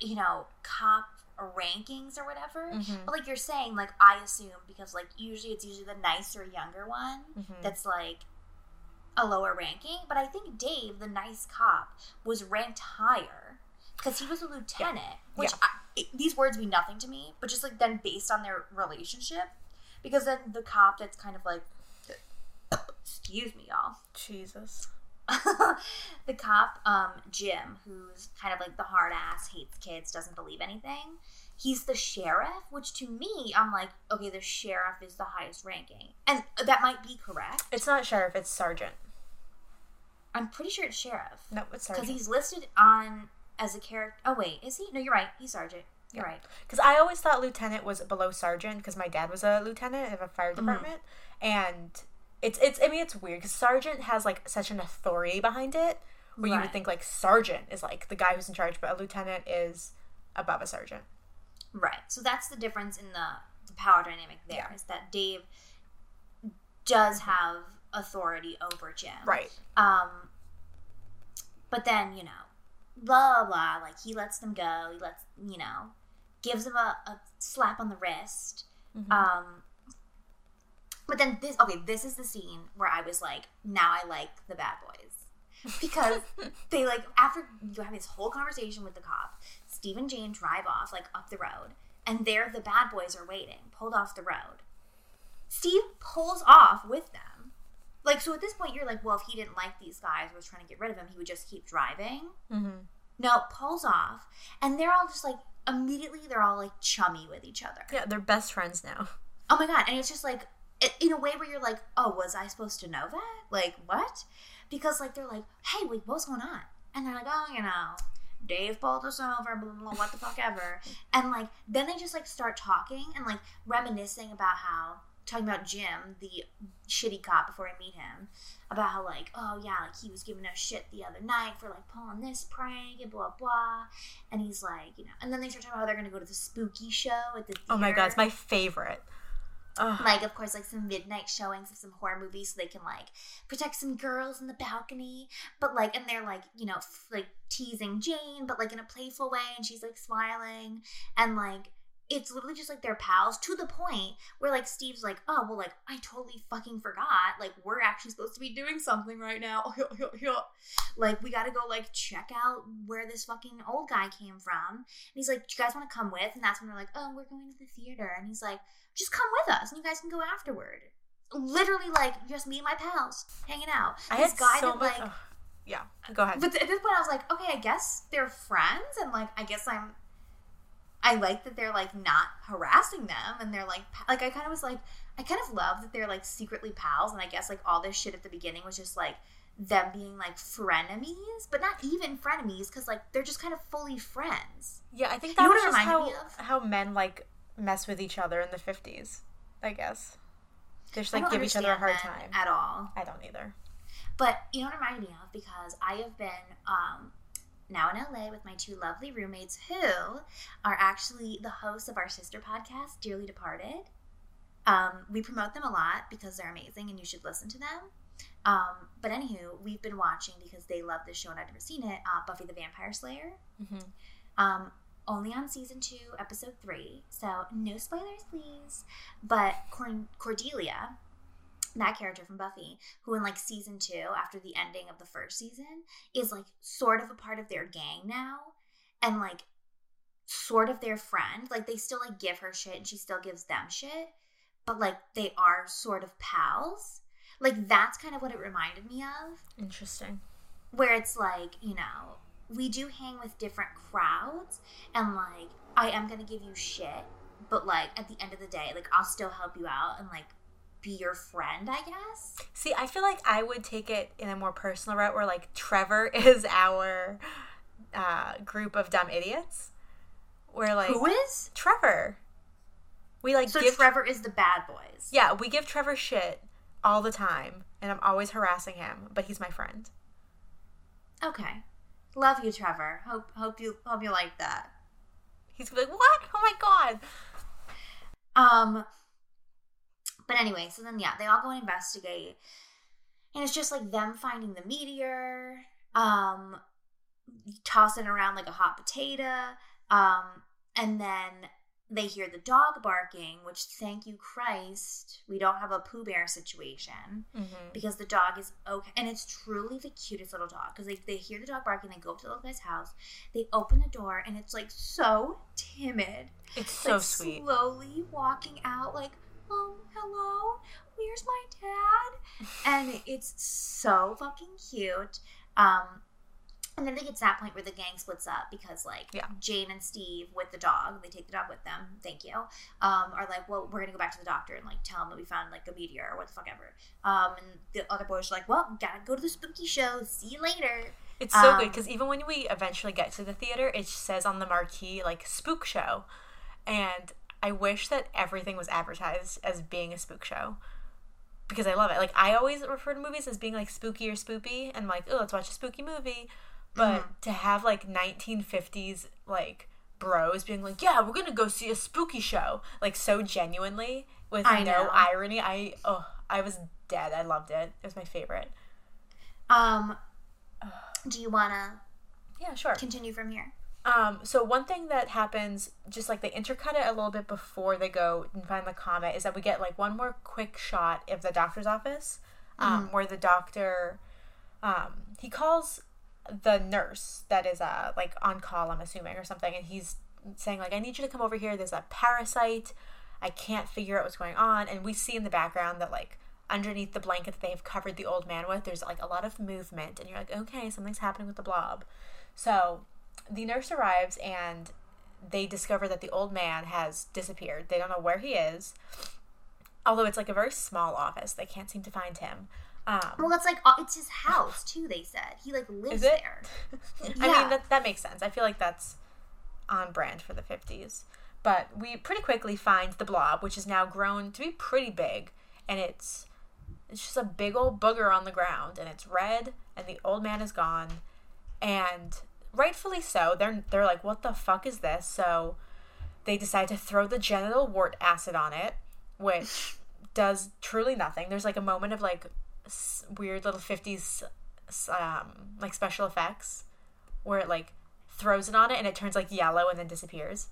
you know cop rankings or whatever. Mhm. But like you're saying, like I assume because like usually it's usually the nicer younger one Mhm. that's like a lower ranking. But I think Dave, the nice cop, was ranked higher because he was a lieutenant. Which Yeah. I, it- these words mean nothing to me, but just like then based on their relationship, because then the cop that's kind of like, excuse me, y'all. Jesus. [laughs] the cop, um, Jim, who's kind of like the hard ass, hates kids, doesn't believe anything. He's the sheriff, which to me, I'm like, okay, the sheriff is the highest ranking, and that might be correct. It's not sheriff. It's sergeant. I'm pretty sure it's sheriff No, it's sergeant because he's listed on as a character. Oh wait, is he? No, you're right. He's sergeant. You're right. Because I always thought lieutenant was below sergeant because my dad was a lieutenant of a fire department, and it's it's I mean it's weird because sergeant has like such an authority behind it where you would think like sergeant is like the guy who's in charge, but a lieutenant is above a sergeant. Right. So that's the difference in the the power dynamic there Yeah. is that Dave does have authority over Jim. Right. Um, but then you know, blah blah. Like he lets them go. He lets you know, gives them a, a slap on the wrist. Mm-hmm. Um, but then this okay, this is the scene where I was like, now I like the bad boys because [laughs] they like after you have this whole conversation with the cop, Steve and Jane drive off like up the road, and there the bad boys are waiting, pulled off the road. Steve pulls off with them. Like so at this point you're like, well, if he didn't like these guys or was trying to get rid of him, he would just keep driving. Mm-hmm. No, pulls off, and they're all just like immediately they're all like chummy with each other. Yeah, they're best friends now. Oh my god! And it's just like in a way where you're like, oh, was I supposed to know that? Like what? Because like they're like, hey, wait, what's going on? And they're like, oh, you know, Dave pulled us over, blah blah blah, what the fuck ever. [laughs] And like then they just like start talking and like reminiscing about how talking about Jim, the shitty cop before I meet him, about how like, oh yeah, like he was giving us shit the other night for like pulling this prank and blah blah. And he's like, you know, and then they start talking about how they're gonna go to the spooky show at the Oh my god, it's my favorite. Ugh. like of course like some midnight showings of some horror movies so they can like protect some girls in the balcony but like and they're like you know f- like teasing jane but like in a playful way and she's like smiling and like it's literally just like they're pals to the point where like steve's like oh well like i totally fucking forgot like we're actually supposed to be doing something right now [laughs] like we gotta go like check out where this fucking old guy came from and he's like do you guys want to come with and that's when they're like oh we're going to the theater and he's like just come with us and you guys can go afterward. Literally, like, just me and my pals hanging out. I this had guy so that, much. like. Yeah, go ahead. but at this point, I was like, okay, I guess they're friends, and like, I guess I'm. I like that they're like not harassing them, and they're like, like I kind of was like, I kind of love that they're like secretly pals, and I guess like all this shit at the beginning was just like them being like frenemies, but not even frenemies, because like they're just kind of fully friends. yeah, I think You that know was just how, me of? how men like mess with each other in the fifties. I guess they just like give each other a hard time. at all. I don't either. But you know what it reminded me of? Because I have been um, now in LA with my two lovely roommates who are actually the hosts of our sister podcast, Dearly Departed. Um, we promote them a lot because they're amazing and you should listen to them. Um, but anywho, we've been watching because they love this show and I've never seen it uh, Buffy the Vampire Slayer. Mhm. Um, only on season two, episode three. So no spoilers, please. But Corn- Cordelia, that character from Buffy, who in like season two, after the ending of the first season, is like sort of a part of their gang now, and like sort of their friend. Like they still like give her shit and she still gives them shit, but like they are sort of pals. Like that's kind of what it reminded me of Interesting. where it's like you know we do hang with different crowds and like i am gonna give you shit but like at the end of the day like i'll still help you out and like be your friend i guess See, I feel like I would take it in a more personal route where like Trevor [laughs] is our uh, group of dumb idiots. Where like who is Trevor. We like so give trevor is the bad boys Yeah, we give Trevor shit all the time and I'm always harassing him, but he's my friend. okay love you trevor hope hope you hope you like that He's gonna be like, "What? Oh my god." Um, but anyway, so then yeah, they all go and investigate, and it's just like them finding the meteor, um, tossing around like a hot potato, um, and then they hear the dog barking, which thank you Christ, we don't have a Pooh Bear situation Mm-hmm. because the dog is okay, and it's truly the cutest little dog. Because they, they hear the dog barking, they go up to the little guy's house, they open the door, and it's like so timid It's so like, sweet. Slowly walking out, like, um, hello, where's my dad? And it's so fucking cute. Um, and then they get to that point where the gang splits up because, like, Yeah. Jane and Steve with the dog, they take the dog with them. Thank you. Um, are like, well, we're gonna go back to the doctor and like tell him that we found like a meteor or what the fuck ever. Um, and the other boys are like, well, gotta go to the spooky show. See you later. It's so good Um, because even when we eventually get to the theater, it says on the marquee like spook show, and I wish that everything was advertised as being a spook show because I love it. Like I always refer to movies as being like spooky or spoopy, and like, oh, let's watch a spooky movie. But Mm-hmm. to have like 1950s like bros being like, "Yeah, we're gonna go see a spooky show," like so genuinely with I no know. irony. I oh, I was dead. I loved it. It was my favorite. Um, do you want to Yeah, sure. continue from here? Um, so one thing that happens, just like they intercut it a little bit before they go and find the comet, is that we get like one more quick shot of the doctor's office, um, where the doctor, um, he calls the nurse that is uh like on call, I'm assuming, or something, and he's saying like, I need you to come over here. There's a parasite. I can't figure out what's going on, and we see in the background that like underneath the blanket that they have covered the old man with, there's like a lot of movement, and you're like, okay, something's happening with the blob. So the nurse arrives and they discover that the old man has disappeared. They don't know where he is. Although it's like a very small office, they can't seem to find him. Um, Well, it's like it's his house too. They said he like lives Is it? there. [laughs] [laughs] I mean, that, that makes sense. I feel like that's on brand for the 50s. But we pretty quickly find the blob, which is now grown to be pretty big. And it's it's just a big old booger on the ground. And it's red, and the old man is gone. And rightfully so. They're, they're like, what the fuck is this? So they decide to throw the genital wart acid on it, which [laughs] does truly nothing. There's like a moment of like s- weird little 50s um, like special effects where it like throws it on it and it turns like yellow and then disappears.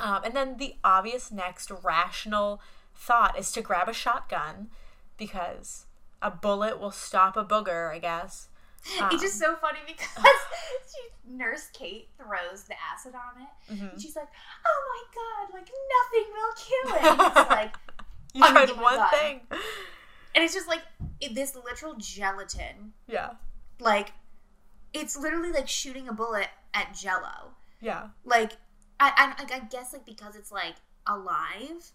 Um, and then the obvious next rational thought is to grab a shotgun because a bullet will stop a booger, I guess. It's just so funny because [laughs] she, Nurse Kate throws the acid on it. Mm-hmm. And she's like, "Oh my god, like nothing will kill it." It's [laughs] like, You tried one gun. thing. and it's just like it, this literal gelatin. Yeah. Like, it's literally like shooting a bullet at Jello. Yeah. Like, I, I, I guess like because it's like alive,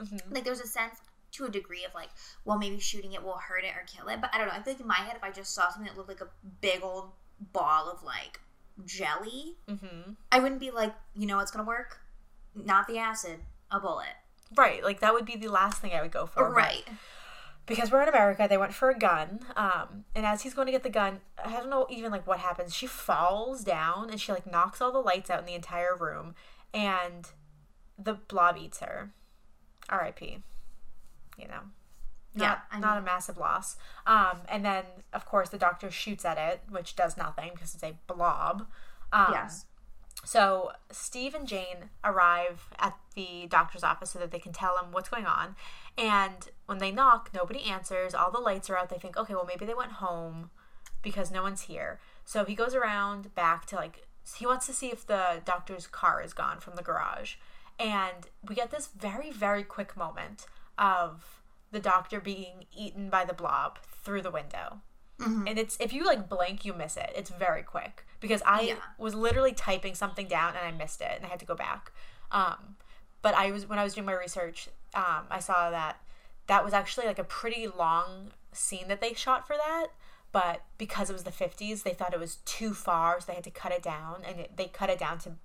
Mhm. like there's a sense to a degree of like, well, maybe shooting it will hurt it or kill it. But I don't know. I feel like in my head, if I just saw something that looked like a big old ball of like jelly, Mm-hmm. I wouldn't be like, you know what's gonna work? Not the acid, a bullet. Right. Like that would be the last thing I would go for. but- right. because we're in America, they went for a gun. Um, and as he's going to get the gun, I don't know even like what happens. She falls down and she like knocks all the lights out in the entire room, and the blob eats her. R.I.P. You know, Yeah, not I not a massive loss. Um, and then of course the doctor shoots at it, which does nothing because it's a blob. Um, Yes. so Steve and Jane arrive at the doctor's office so that they can tell him what's going on. And when they knock, nobody answers. All the lights are out. They think, okay, well maybe they went home because no one's here. So he goes around back to like he wants to see if the doctor's car is gone from the garage. And we get this very very quick moment of the doctor being eaten by the blob through the window. And it's if you like blink, you miss it. It's very quick because I Yeah. was literally typing something down and I missed it and I had to go back. Um, but I was when I was doing my research, um, I saw that that was actually like a pretty long scene that they shot for that. But because it was the 50s, they thought it was too far, so they had to cut it down, and it, they cut it down to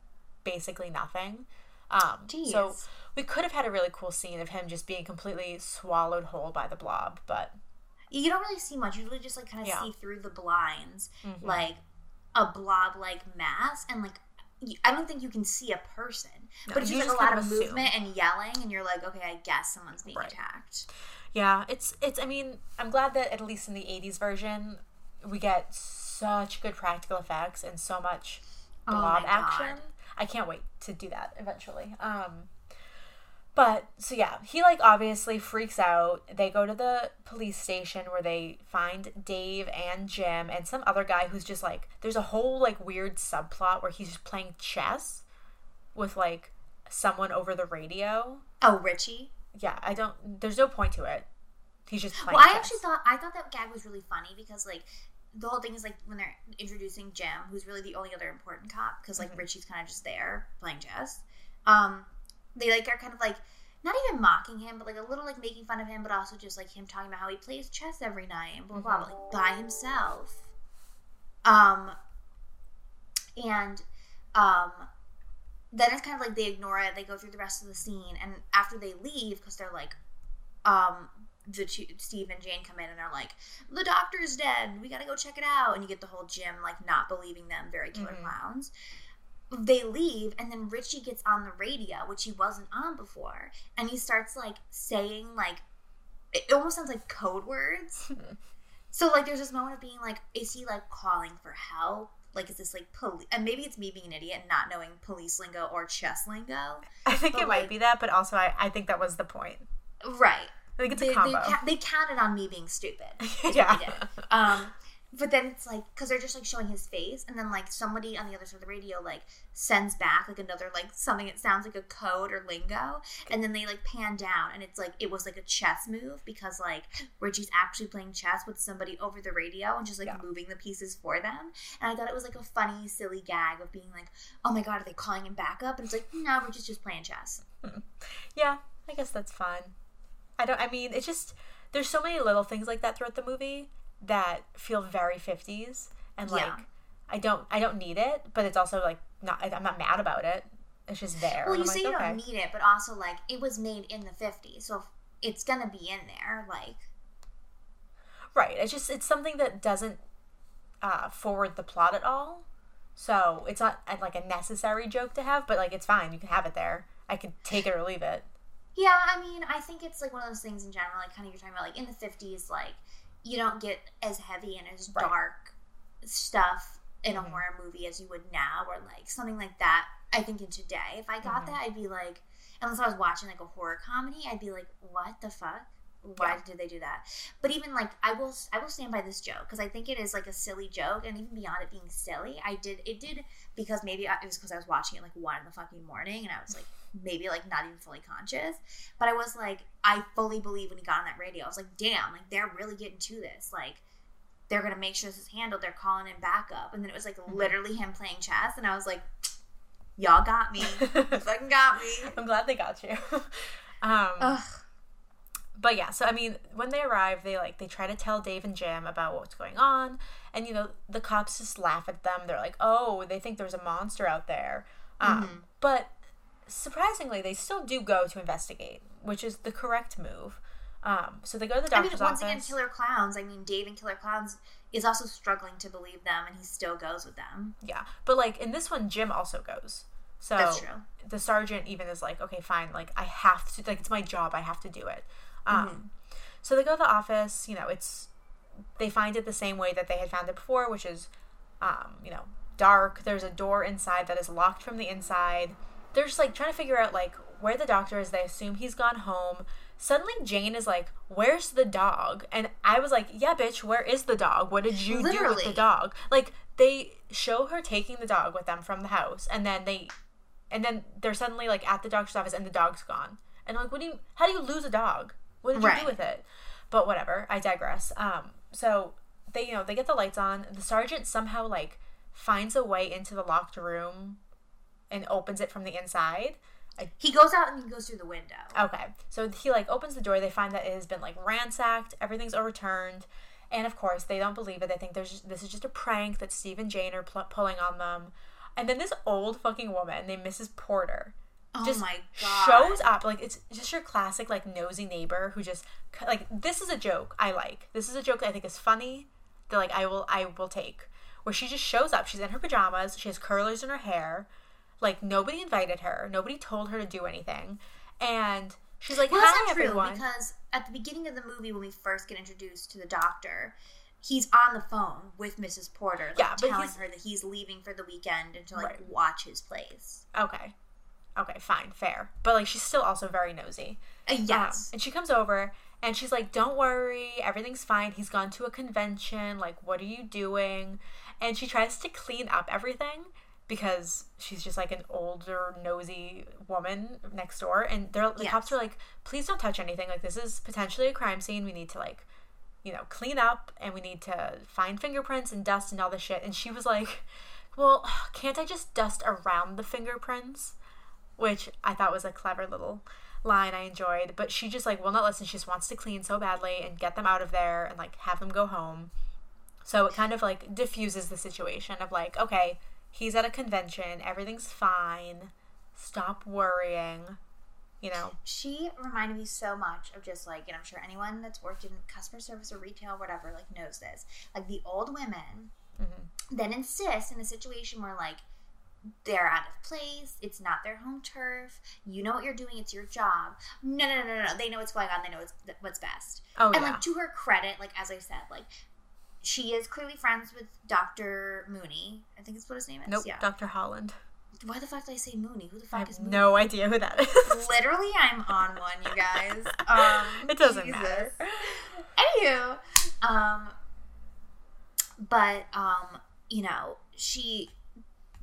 basically nothing. Um, so we could have had a really cool scene of him just being completely swallowed whole by the blob, but You don't really see much. You really just like kind of Yeah. Mm-hmm. see through the blinds, like a blob-like mass, and like I don't think you can see a person, but it's you just like a lot of assume. movement and yelling, and you're like, okay, I guess someone's being Right. attacked. Yeah, it's it's. I mean, I'm glad that at least in the '80s version, we get such good practical effects and so much Oh blob my action. God. I can't wait to do that eventually. Um, but so yeah, he like obviously freaks out. They go to the police station where they find Dave and Jim and some other guy who's just like. There's a whole like weird subplot where he's just playing chess with like someone over the radio. Oh, Richie. Yeah, I don't. There's no point to it. He's just playing. Well, I chess. actually thought I thought that gag was really funny because like the whole thing is like when they're introducing Jim, who's really the only other important cop, because like Richie's kind of just there playing chess. Um, they like are kind of like not even mocking him, but like a little like making fun of him, but also just like him talking about how he plays chess every night and blah blah, blah like by himself. Um, and um, then it's kind of like they ignore it. They go through the rest of the scene, and after they leave, because they're like, um, the two, Steve and Jane come in and they're like, "The doctor's dead. We gotta go check it out." And you get the whole Jim like not believing them, very killer mm-hmm. clowns. they leave and then Richie gets on the radio, which he wasn't on before, and he starts like saying like it almost sounds like code words. [laughs] so like there's this moment of being like, is he like calling for help? Like is this like police? And maybe it's me being an idiot and not knowing police lingo or chess lingo. I think But, it might be that, but also I, I think that was the point. Right. I think it's They, a they, ca- they counted on me being stupid. [laughs] Yeah. Um, but then it's like because they're just like showing his face, and then like somebody on the other side of the radio like sends back like another like something that sounds like a code or lingo, and then they like pan down, and it's like it was like a chess move because like Richie's actually playing chess with somebody over the radio and just like Yeah. moving the pieces for them, and I thought it was like a funny, silly gag of being like, oh my god, are they calling him back up? And it's like no, Richie's just just playing chess. [laughs] Yeah, I guess that's fine. I don't. I mean, it's just there's so many little things like that throughout the movie that feel very 50s, and like Yeah. I don't I don't need it, but it's also like not. I'm not mad about it. It's just there. Well, you say like, you okay. don't need it, but also like it was made in the '50s, so it's gonna be in there. Like, Right. It's just it's something that doesn't uh, forward the plot at all. So it's not uh, like a necessary joke to have, but like it's fine. You can have it there. I could take it or leave it. Yeah, I mean, I think it's like one of those things in general, like kind of you're talking about, like in the '50s, like you don't get as heavy and as Right. dark stuff in a Mhm. horror movie as you would now, or like something like that. I think in today, if I got Mhm. that, I'd be like, unless I was watching like a horror comedy, I'd be like, what the fuck? Why Yeah. did they do that? But even like I will, I will stand by this joke because I think it is like a silly joke, and even beyond it being silly, I did it did because maybe I, it was because I was watching it like one in the fucking morning, and I was like maybe like not even fully conscious, but I was like I fully believe when he got on that radio, I was like, damn, like they're really getting to this, like they're gonna make sure this is handled. They're calling in backup, and then it was like literally him playing chess, and I was like, y'all got me, [laughs] you fucking got me. I'm glad they got you. [laughs] um, Ugh. but yeah, so I mean, when they arrive, they like they try to tell Dave and Jim about what's going on, and you know the cops just laugh at them. They're like, "Oh, they think there's a monster out there," um, Mm-hmm. but surprisingly, they still do go to investigate, which is the correct move. Um, so they go to the I mean, once office. again, Killer Clowns. I mean, Dave and Killer Clowns is also struggling to believe them, and he still goes with them. Yeah, but like in this one, Jim also goes. So That's true. the sergeant even is like, okay, fine, like I have to, like it's my job, I have to do it. Um, Mm-hmm. so they go to the office. You know, it's they find it the same way that they had found it before, which is, um, you know, dark. There's a door inside that is locked from the inside. They're just like trying to figure out like where the doctor is. They assume he's gone home. Suddenly, Jane is like, "Where's the dog?" And I was like, "Yeah, bitch, where is the dog? What did you do with the dog?" Like they show her taking the dog with them from the house, and then they, and then they're suddenly like at the doctor's office, and the dog's gone. And I'm like, "What do you? How do you lose a dog? What did you Right. do with it?" But whatever. I digress. Um, so they, you know, they get the lights on. The sergeant somehow like finds a way into the locked room and opens it from the inside. He goes out and he goes through the window. Okay. So he like opens the door. They find that it has been like ransacked. Everything's overturned. And of course, they don't believe it. They think there's just, this is just a prank that Steve and Jane are pl- pulling on them. And then this old fucking woman named Mrs. Porter Oh just my god! shows up. Like it's just your classic like nosy neighbor who just like this is a joke I like. This is a joke that I think is funny. That like I will I will take. Where she just shows up. She's in her pajamas. She has curlers in her hair. Like nobody invited her. Nobody told her to do anything. And she's like, Well, "Hi that's not true everyone." because at the beginning of the movie, when we first get introduced to the doctor, he's on the phone with Mrs. Porter, like, Yeah, telling her that he's leaving for the weekend and to like Right. watch his place. Okay. Okay, fine, fair. But like she's still also very nosy. Uh, Um, yes, and she comes over and she's like, Don't worry, everything's fine. He's gone to a convention. Like, what are you doing? And she tries to clean up everything because she's just like an older, nosy woman next door. And they're, the Yes. cops are like, Please don't touch anything. Like, this is potentially a crime scene. We need to, like, you know, clean up and we need to find fingerprints and dust and all this shit. And she was like, Well, can't I just dust around the fingerprints? which I thought was a clever little line I enjoyed. But she just like will not listen. She just wants to clean so badly and get them out of there and like have them go home. So it kind of like diffuses the situation of like, okay, he's at a convention, everything's fine. Stop worrying. You know. she reminded me so much of just like, and I'm sure anyone that's worked in customer service or retail, or whatever, like knows this. Like the old women Mm-hmm. that insist in a situation where like they're out of place. It's not their home turf. You know what you're doing. It's your job. No, no, no, no, no. They know what's going on. They know what's, what's best. Oh and yeah. like to her credit, like as I said, like she is clearly friends with Dr. Mooney. I think that's what his name is. nope. Yeah. Dr. Hallen. Why the fuck did I say Mooney? Who the fuck is Mooney? no idea who that is. Literally, I'm on one, you guys. Um, [laughs] It doesn't Jesus. matter. Anywho, um, but um, you know, she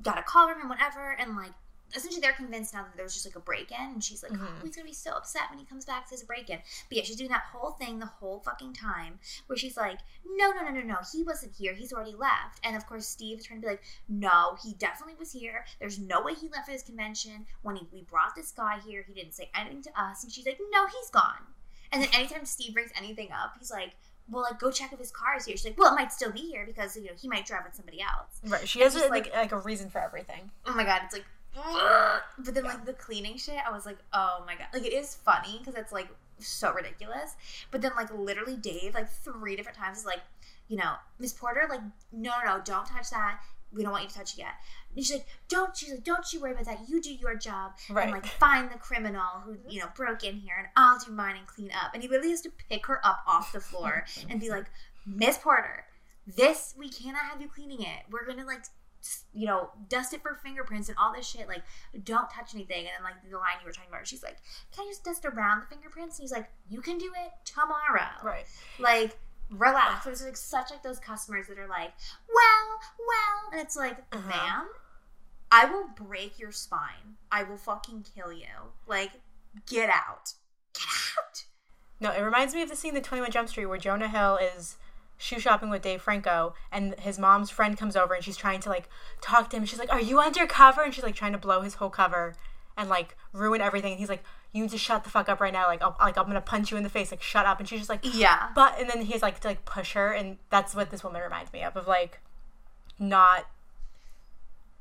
got a call from him, whatever, and like essentially they're convinced now that there was just like a break in, and she's like, Mhm. oh, he's gonna be so upset when he comes back. There's a break in, but yeah, she's doing that whole thing the whole fucking time where she's like, no, no, no, no, no, he wasn't here. He's already left, and of course Steve is trying to be like, no, he definitely was here. There's no way he left at his convention. When he, we brought this guy here, he didn't say anything to us, and she's like, no, he's gone. And then anytime Steve brings anything up, he's like, well, like go check if his car is here. She's like, well, it might still be here because you know he might drive with somebody else. right. She has a, like, like- like a reason for everything. Oh my god, it's like. [gasps] but then like the cleaning shit, I was like, oh my god, like it is funny because it's like so ridiculous. But then like literally Dave like three different times is like, you know, Miss Porter, like no, no, no, don't touch that. We don't want you to touch it yet. And she's like, don't. She's like, don't you worry about that. You do your job Right. and like find the criminal who mm-hmm. you know broke in here, and I'll do mine and clean up. And he literally has to pick her up off the floor and be like, Miss Porter, this we cannot have you cleaning it. We're gonna like you know dust it for fingerprints and all this shit. Like don't touch anything. And then like the line you were talking about, she's like, can I just dust around the fingerprints? And he's like, you can do it tomorrow. Right. Like relax. There's like such like those customers that are like, well, well, and it's like, Uh-huh. ma'am, I will break your spine. I will fucking kill you. Like, get out. Get out. No, it reminds me of the scene in 21 Jump Street where Jonah Hill is shoe shopping with Dave Franco and his mom's friend comes over and she's trying to like talk to him. She's like, "Are you undercover?" And she's like trying to blow his whole cover and like ruin everything. And he's like, "You need to shut the fuck up right now. Like, I'll, like I'm gonna punch you in the face. Like, shut up." And she's just like, Yeah. "But," and then he's like to like push her, and that's what this woman reminds me of of like not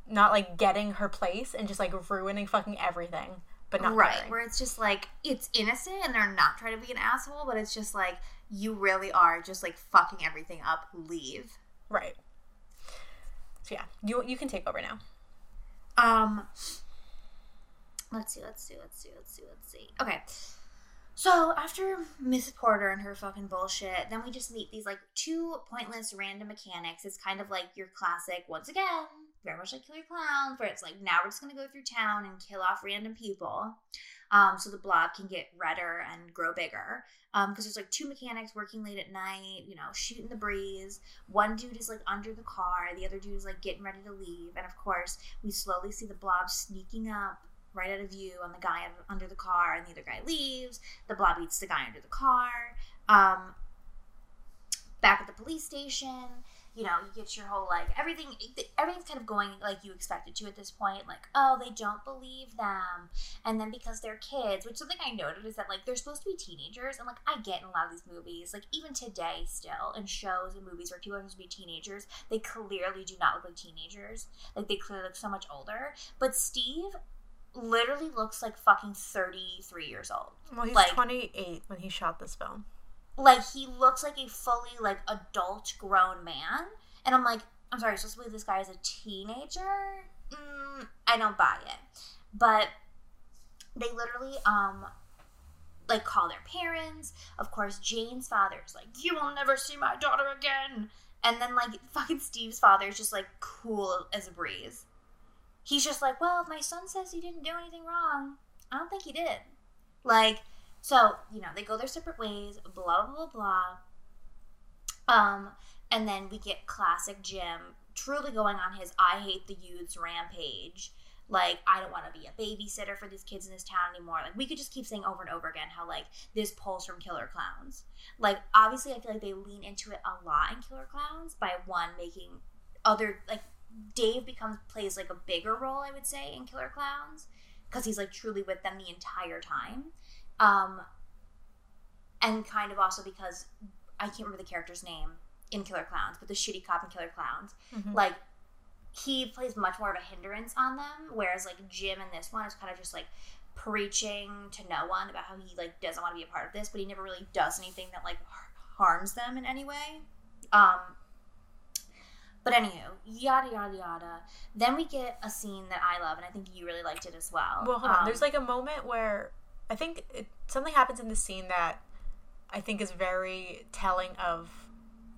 not like getting her place and just like ruining fucking everything, but not right. caring. Where it's just like, it's innocent and they're not trying to be an asshole, but it's just like, you really are just like fucking everything up. Leave. Right. So yeah, you you can take over now. Um, let's see, let's see, let's see, let's see, let's see. Okay. So after Miss Porter and her fucking bullshit, then we just meet these like two pointless random mechanics. It's kind of like your classic, once again, very much like Killer Clowns, where it's like now we're just gonna go through town and kill off random people, um, so the blob can get redder and grow bigger. Um, because there's like two mechanics working late at night, you know, shooting the breeze. One dude is like under the car, the other dude is like getting ready to leave, and of course we slowly see the blob sneaking up right out of view on the guy under the car, and the other guy leaves. The blob eats the guy under the car. Um, back at the police station, you know, you get your whole like everything. Everything's kind of going like you expect it to at this point. Like, oh, they don't believe them, and then because they're kids, which something I noted is that like they're supposed to be teenagers, and like I get in a lot of these movies, like even today still in shows and movies where people are supposed to be teenagers, they clearly do not look like teenagers. Like they clearly look so much older. But Steve literally looks like fucking 33 years old. Well, he's Like- 28 when he shot this film. Like he looks like a fully like adult grown man. And I'm like, I'm sorry, supposed to believe this guy is a teenager? Mm, I don't buy it. But they literally um like call their parents. Of course, Jane's father is like, You will never see my daughter again. And then like [laughs] fucking Steve's father is just like cool as a breeze. He's just like, Well, my son says he didn't do anything wrong, I don't think he did. Like, so, you know, they go their separate ways, blah blah blah blah. Um, and then we get classic Jim truly going on his I hate the youths rampage. Like, I don't want to be a babysitter for these kids in this town anymore. Like, we could just keep saying over and over again how, like, this pulls from Killer Clowns. Like, obviously, I feel like they lean into it a lot in Killer Clowns by one, making other, like, Dave becomes, plays, like, a bigger role, I would say, in Killer Clowns. Because he's, like, truly with them the entire time. Um, and kind of also because I can't remember the character's name in Killer Clowns, but the shitty cop in Killer Clowns, Mhm. like he plays much more of a hindrance on them, whereas like Jim in this one is kind of just like preaching to no one about how he like doesn't want to be a part of this, but he never really does anything that like harms them in any way. Um, But anywho, yada yada yada. Then we get a scene that I love, and I think you really liked it as well. Well, hold on. Um, There's like a moment where I think it, something happens in the scene that I think is very telling of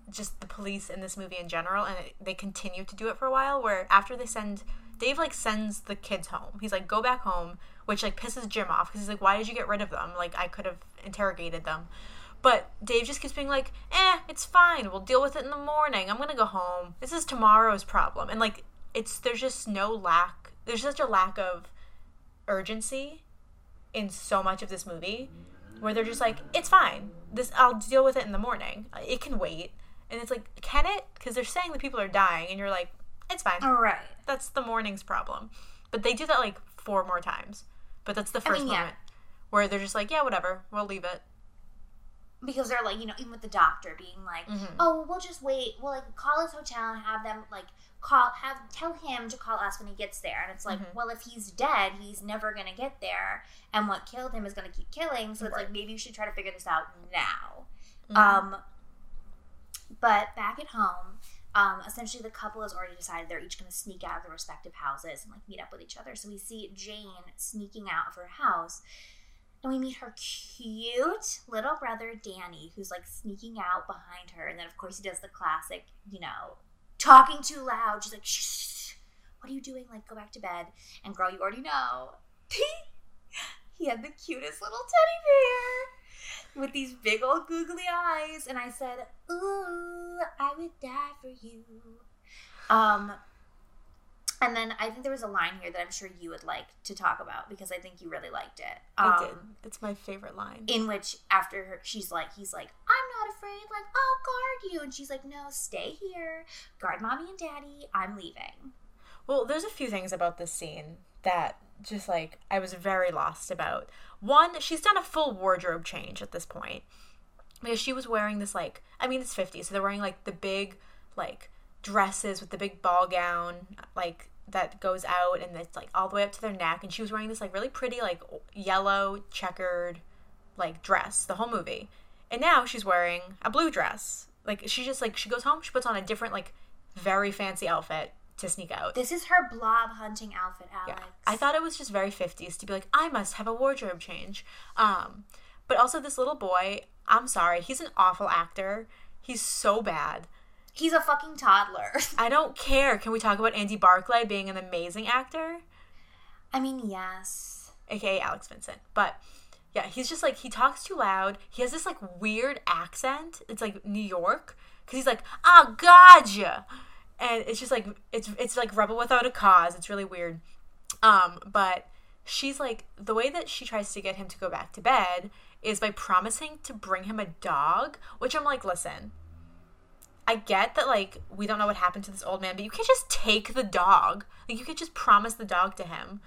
just the police in this movie in general, and it, they continue to do it for a while. Where after they send Dave, like sends the kids home. He's like, "Go back home," which like pisses Jim off because he's like, "Why did you get rid of them? Like I could have interrogated them." But Dave just keeps being like, "Eh, it's fine. We'll deal with it in the morning. I'm gonna go home. This is tomorrow's problem." And like, it's there's just no lack. There's such a lack of urgency in so much of this movie where they're just like it's fine. This i'll deal with it in the morning. It can wait. And it's like can it? Because they're saying the people are dying and you're like it's fine. All right. that's the morning's problem. But they do that like four more times. But that's the first mean, yeah. moment where they're just like yeah whatever. We'll leave it because they're like you know even with the doctor being like Mm-hmm. oh we'll just wait we'll like call his hotel and have them like call have tell him to call us when he gets there and it's like Mm-hmm. well if he's dead he's never gonna get there and what killed him is gonna keep killing so it's Right. like maybe you should try to figure this out now Mm-hmm. um but back at home um, essentially the couple has already decided they're each going to sneak out of their respective houses and like meet up with each other so we see jane sneaking out of her house and we meet her cute little brother Danny, who's like sneaking out behind her. And then, of course, he does the classic, you know, talking too loud. She's like, shh, what are you doing? Like, go back to bed. And girl, you already know. [laughs] he had the cutest little teddy bear with these big old googly eyes. And I said, Ooh, I would die for you. Um, and then I think there was a line here that I'm sure you would like to talk about because I think you really liked it. i Um, did it's my favorite line In which, after her, she's like, he's like, I'm not afraid. Like, I'll guard you. And she's like, No, stay here. Guard mommy and daddy. I'm leaving. Well, there's a few things about this scene that just like I was very lost about. One, she's done a full wardrobe change at this point because she was wearing this like I mean it's 50s, so they're wearing like the big like dresses with the big ball gown like that goes out and it's like all the way up to their neck and she was wearing this like really pretty like yellow checkered like dress the whole movie. And now she's wearing a blue dress. Like she just like she goes home, she puts on a different like very fancy outfit to sneak out. This is her blob hunting outfit, Alex. Yeah. I thought it was just very 50s to be like, I must have a wardrobe change. Um, but also, this little boy, I'm sorry, he's an awful actor. He's so bad. He's a fucking toddler. [laughs] I don't care. Can we talk about Andy Barclay being an amazing actor? I mean, yes. aka Alex Vincent. But yeah, he's just like he talks too loud. He has this like weird accent. It's like New York because he's like, "Ah, gotcha," and it's just like it's it's like rebel without a cause. It's really weird. Um, but she's like the way that she tries to get him to go back to bed is by promising to bring him a dog, which I'm like, listen. I get that like we don't know what happened to this old man, but you can't just take the dog. Like you could just promise the dog to him.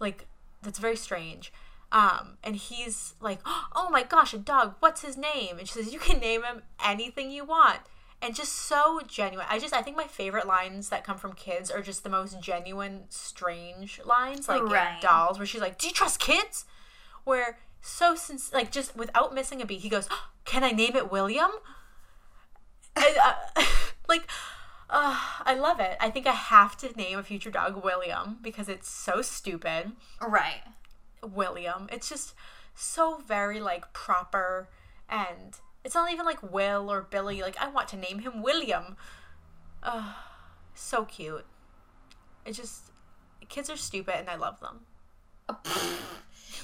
Like that's very strange. Um, and he's like, [gasps] "Oh my gosh, a dog! What's his name?" And she says, "You can name him anything you want." And just so genuine. I just I think my favorite lines that come from kids are just the most genuine, strange lines, like in Right. dolls, where she's like, "Do you trust kids?" Where so since like just without missing a beat, he goes, [gasps] "Can I name it William?" And, [laughs] uh, like, uh, I love it. I think I have to name a future dog William because it's so stupid. Right. William. It's just so very like proper and it's not even like Will or Billy. Like I want to name him William. Uh, so cute. It just kids are stupid and I love them. [laughs]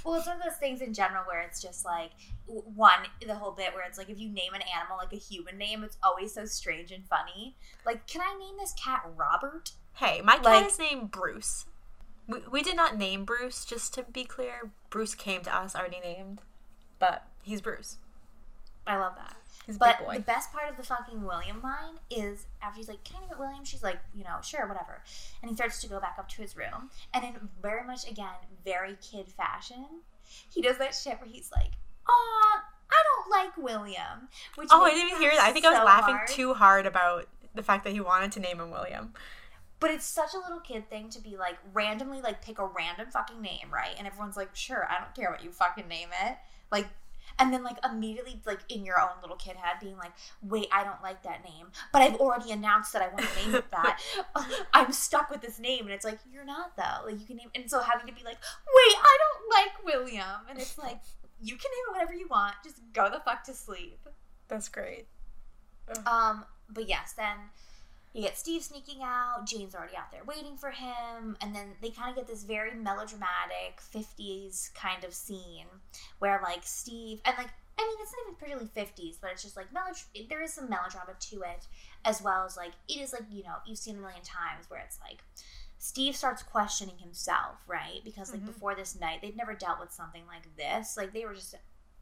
Well, it's one of those things in general where it's just like one the whole bit where it's like if you name an animal like a human name, it's always so strange and funny. Like, can I name this cat Robert? Hey, my cat Like- is named Bruce. We, we did not name Bruce, just to be clear. Bruce came to us already named, but he's Bruce. I love that. He's But big boy. the best part of the fucking William line is after he's like, "Can I name it William?" She's like, "You know, sure, whatever." And he starts to go back up to his room, and in very much again very kid fashion, he does that shit where he's like, "Aw, I don't like William." Which oh, I didn't hear that. I think I was laughing hard. too hard about the fact that he wanted to name him William. But it's such a little kid thing to be like randomly like pick a random fucking name, right? And everyone's like, "Sure, I don't care what you fucking name it." Like, and then like immediately like in your own little kid head being like wait i don't like that name but i've already announced that i want to name it that. [laughs] I'm stuck with this name. And it's like you're not though. Like you can name and so having to be like wait i don't like william. And it's like [laughs] you can name it whatever you want. Just go the fuck to sleep. That's great. um but yes then you get Steve sneaking out, Jane's already out there waiting for him, and then they kind of get this very melodramatic 50s kind of scene where, like, Steve, and, like, I mean, it's not even particularly 50s, but it's just like, melod- there is some melodrama to it, as well as, like, it is, like, you know, you've seen a million times where it's like, Steve starts questioning himself, right? Because, like, Mhm. before this night, they'd never dealt with something like this. Like, they were just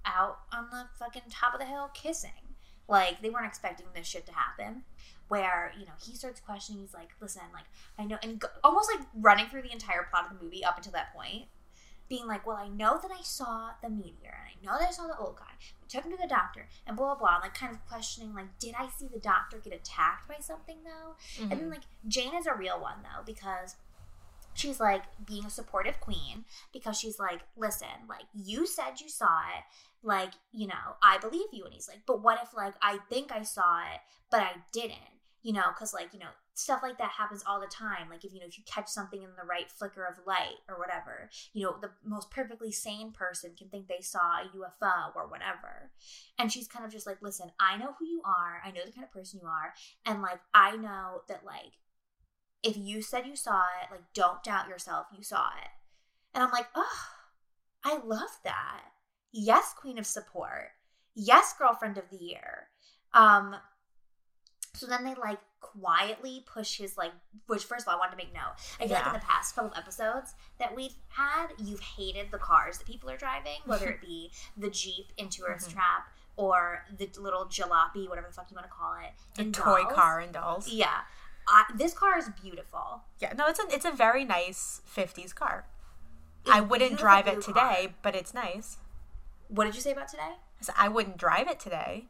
out on the fucking top of the hill kissing. Like, they weren't expecting this shit to happen where you know he starts questioning he's like listen like i know and go, almost like running through the entire plot of the movie up until that point being like well i know that i saw the meteor and i know that i saw the old guy we took him to the doctor and blah blah blah and like kind of questioning like did i see the doctor get attacked by something though? And then mm-hmm. like jane is a real one though because she's like being a supportive queen because she's like listen like you said you saw it like you know i believe you and he's like but what if like i think i saw it but i didn't you know because like you know stuff like that happens all the time like if you know if you catch something in the right flicker of light or whatever you know the most perfectly sane person can think they saw a ufo or whatever. And she's kind of just like listen i know who you are i know the kind of person you are and like i know that like if you said you saw it like don't doubt yourself you saw it. And i'm like oh i love that. Yes queen of support. Yes girlfriend of the year. Um so then they like quietly push his like which first of all I wanted to make note. I feel like in the past couple of episodes that we've had, you've hated the cars that people are driving, whether [laughs] it be the Jeep in Tourist Mhm. Trap or the little jalopy, whatever the fuck you want to call it. the in toy Dolls. car and dolls. Yeah. I, this car is beautiful. Yeah, no, it's a it's a very nice '50s car. It's I wouldn't drive it today, car. but it's nice. What did you say about today? I wouldn't drive it today.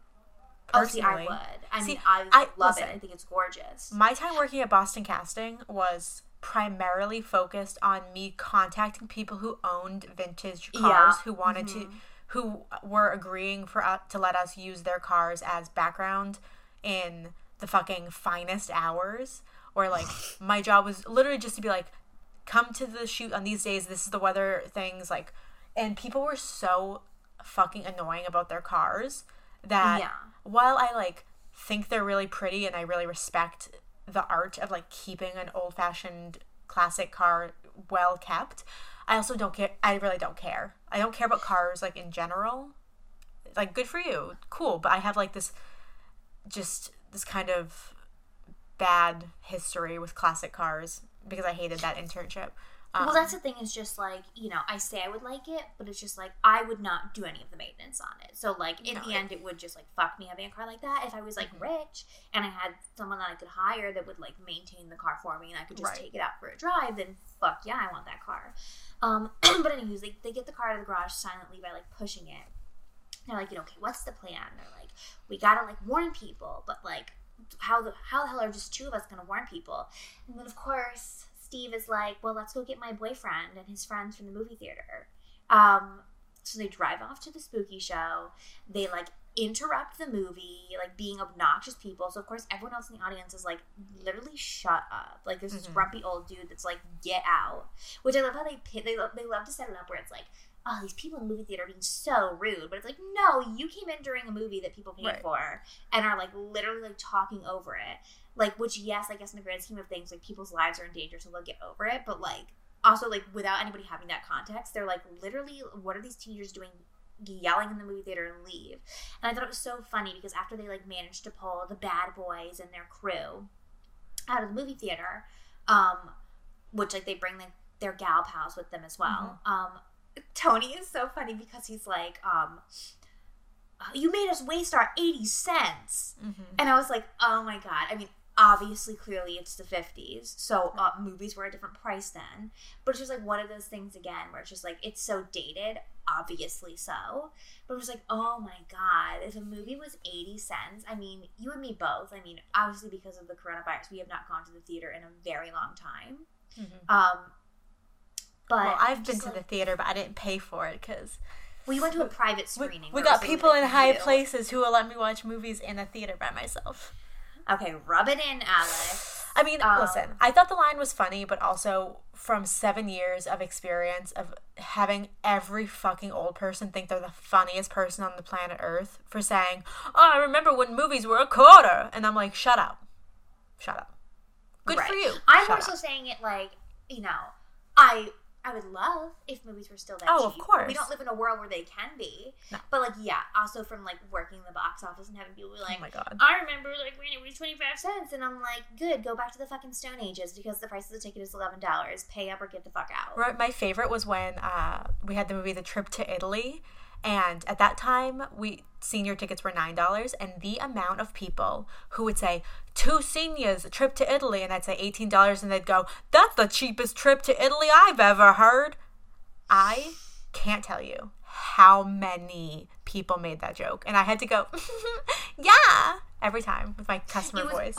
Oh, see, I would. I See, mean, I, I- love listen. it. I think it's gorgeous. My time working at Boston Casting was primarily focused on me contacting people who owned vintage cars Yeah. who wanted to mm-hmm. who were agreeing for us to let us use their cars as background in the fucking finest hours or like [laughs] my job was literally just to be like come to the shoot on these days this is the weather things like and people were so fucking annoying about their cars that Yeah. While I like think they're really pretty and I really respect the art of like keeping an old fashioned classic car well kept, I also don't care. I really don't care. I don't care about cars like in general. Like, good for you, cool. But I have like this, just this kind of bad history with classic cars because I hated that internship. Um, well, that's the thing. Is just like you know, I say I would like it, but it's just like I would not do any of the maintenance on it. So like in No, the it- end, it would just like fuck me having a car like that. If I was like rich and I had someone that I could hire that would like maintain the car for me, and I could just Right. take it out for a drive, then fuck yeah, I want that car. Um, [clears throat] but anyways, they they get the car out of the garage silently by like pushing it. They're like, you know, okay, what's the plan? They're like, we gotta like warn people, but like, how the how the hell are just two of us gonna warn people? And then of course Steve is like, well, let's go get my boyfriend and his friends from the movie theater. Um, so they drive off to the spooky show. They like interrupt the movie, like being obnoxious people. So of course everyone else in the audience is like, literally shut up. Like there's this Mhm. grumpy old dude that's like, get out. Which I love how they they love, they love to set it up where it's like. Oh, these people in the movie theater are being so rude, but it's like, no, you came in during a movie that people paid Right. for and are like literally like talking over it. Like which yes i guess in the grand scheme of things like people's lives are in danger so they'll get over it but like also like without anybody having that context they're like literally what are these teenagers doing yelling in the movie theater and leave? And i thought it was so funny because after they like managed to pull the bad boys and their crew out of the movie theater um which like they bring like their gal pals with them as well um tony is so funny because he's like um you made us waste our 80 cents mhm. and I was like, oh my god. I mean, obviously, clearly it's the 50s. So uh, movies were a different price then. But it's just like one of those things again where it's just like, it's so dated. Obviously so. But it was like, oh my god. If a movie was 80 cents, I mean, you and me both. I mean, obviously, because of the coronavirus, we have not gone to the theater in a very long time. Mhm. Um, but well, I've been to the theater, but I didn't pay for it because We went to a private We, screening. we it got people in high places who will let me watch movies in a theater by myself. Okay, rub it in, Alex. I mean, Um, listen, I thought the line was funny, but also from seven years of experience of having every fucking old person think they're the funniest person on the planet Earth for saying, Oh, I remember when movies were a quarter. And I'm like, Shut up. Shut up. Good for you. I'm Shut also up. saying it like, you know, I I would love if movies were still that Oh, of course. We don't live in a world where they can be. No. But like, yeah, also from like working the box office and having people be like, oh my god. I remember like when it was twenty five cents, and I'm like, good, go back to the fucking Stone Ages because the price of the ticket is eleven dollars. Pay up or get the fuck out. Right, My favorite was when uh, we had the movie The Trip to Italy. And at that time, we senior tickets were nine dollars, and the amount of people who would say two seniors a trip to Italy, and I'd say eighteen dollars, and they'd go, "That's the cheapest trip to Italy I've ever heard." I can't tell you how many people made that joke, and I had to go, [laughs] "Yeah," every time with my customer was- voice.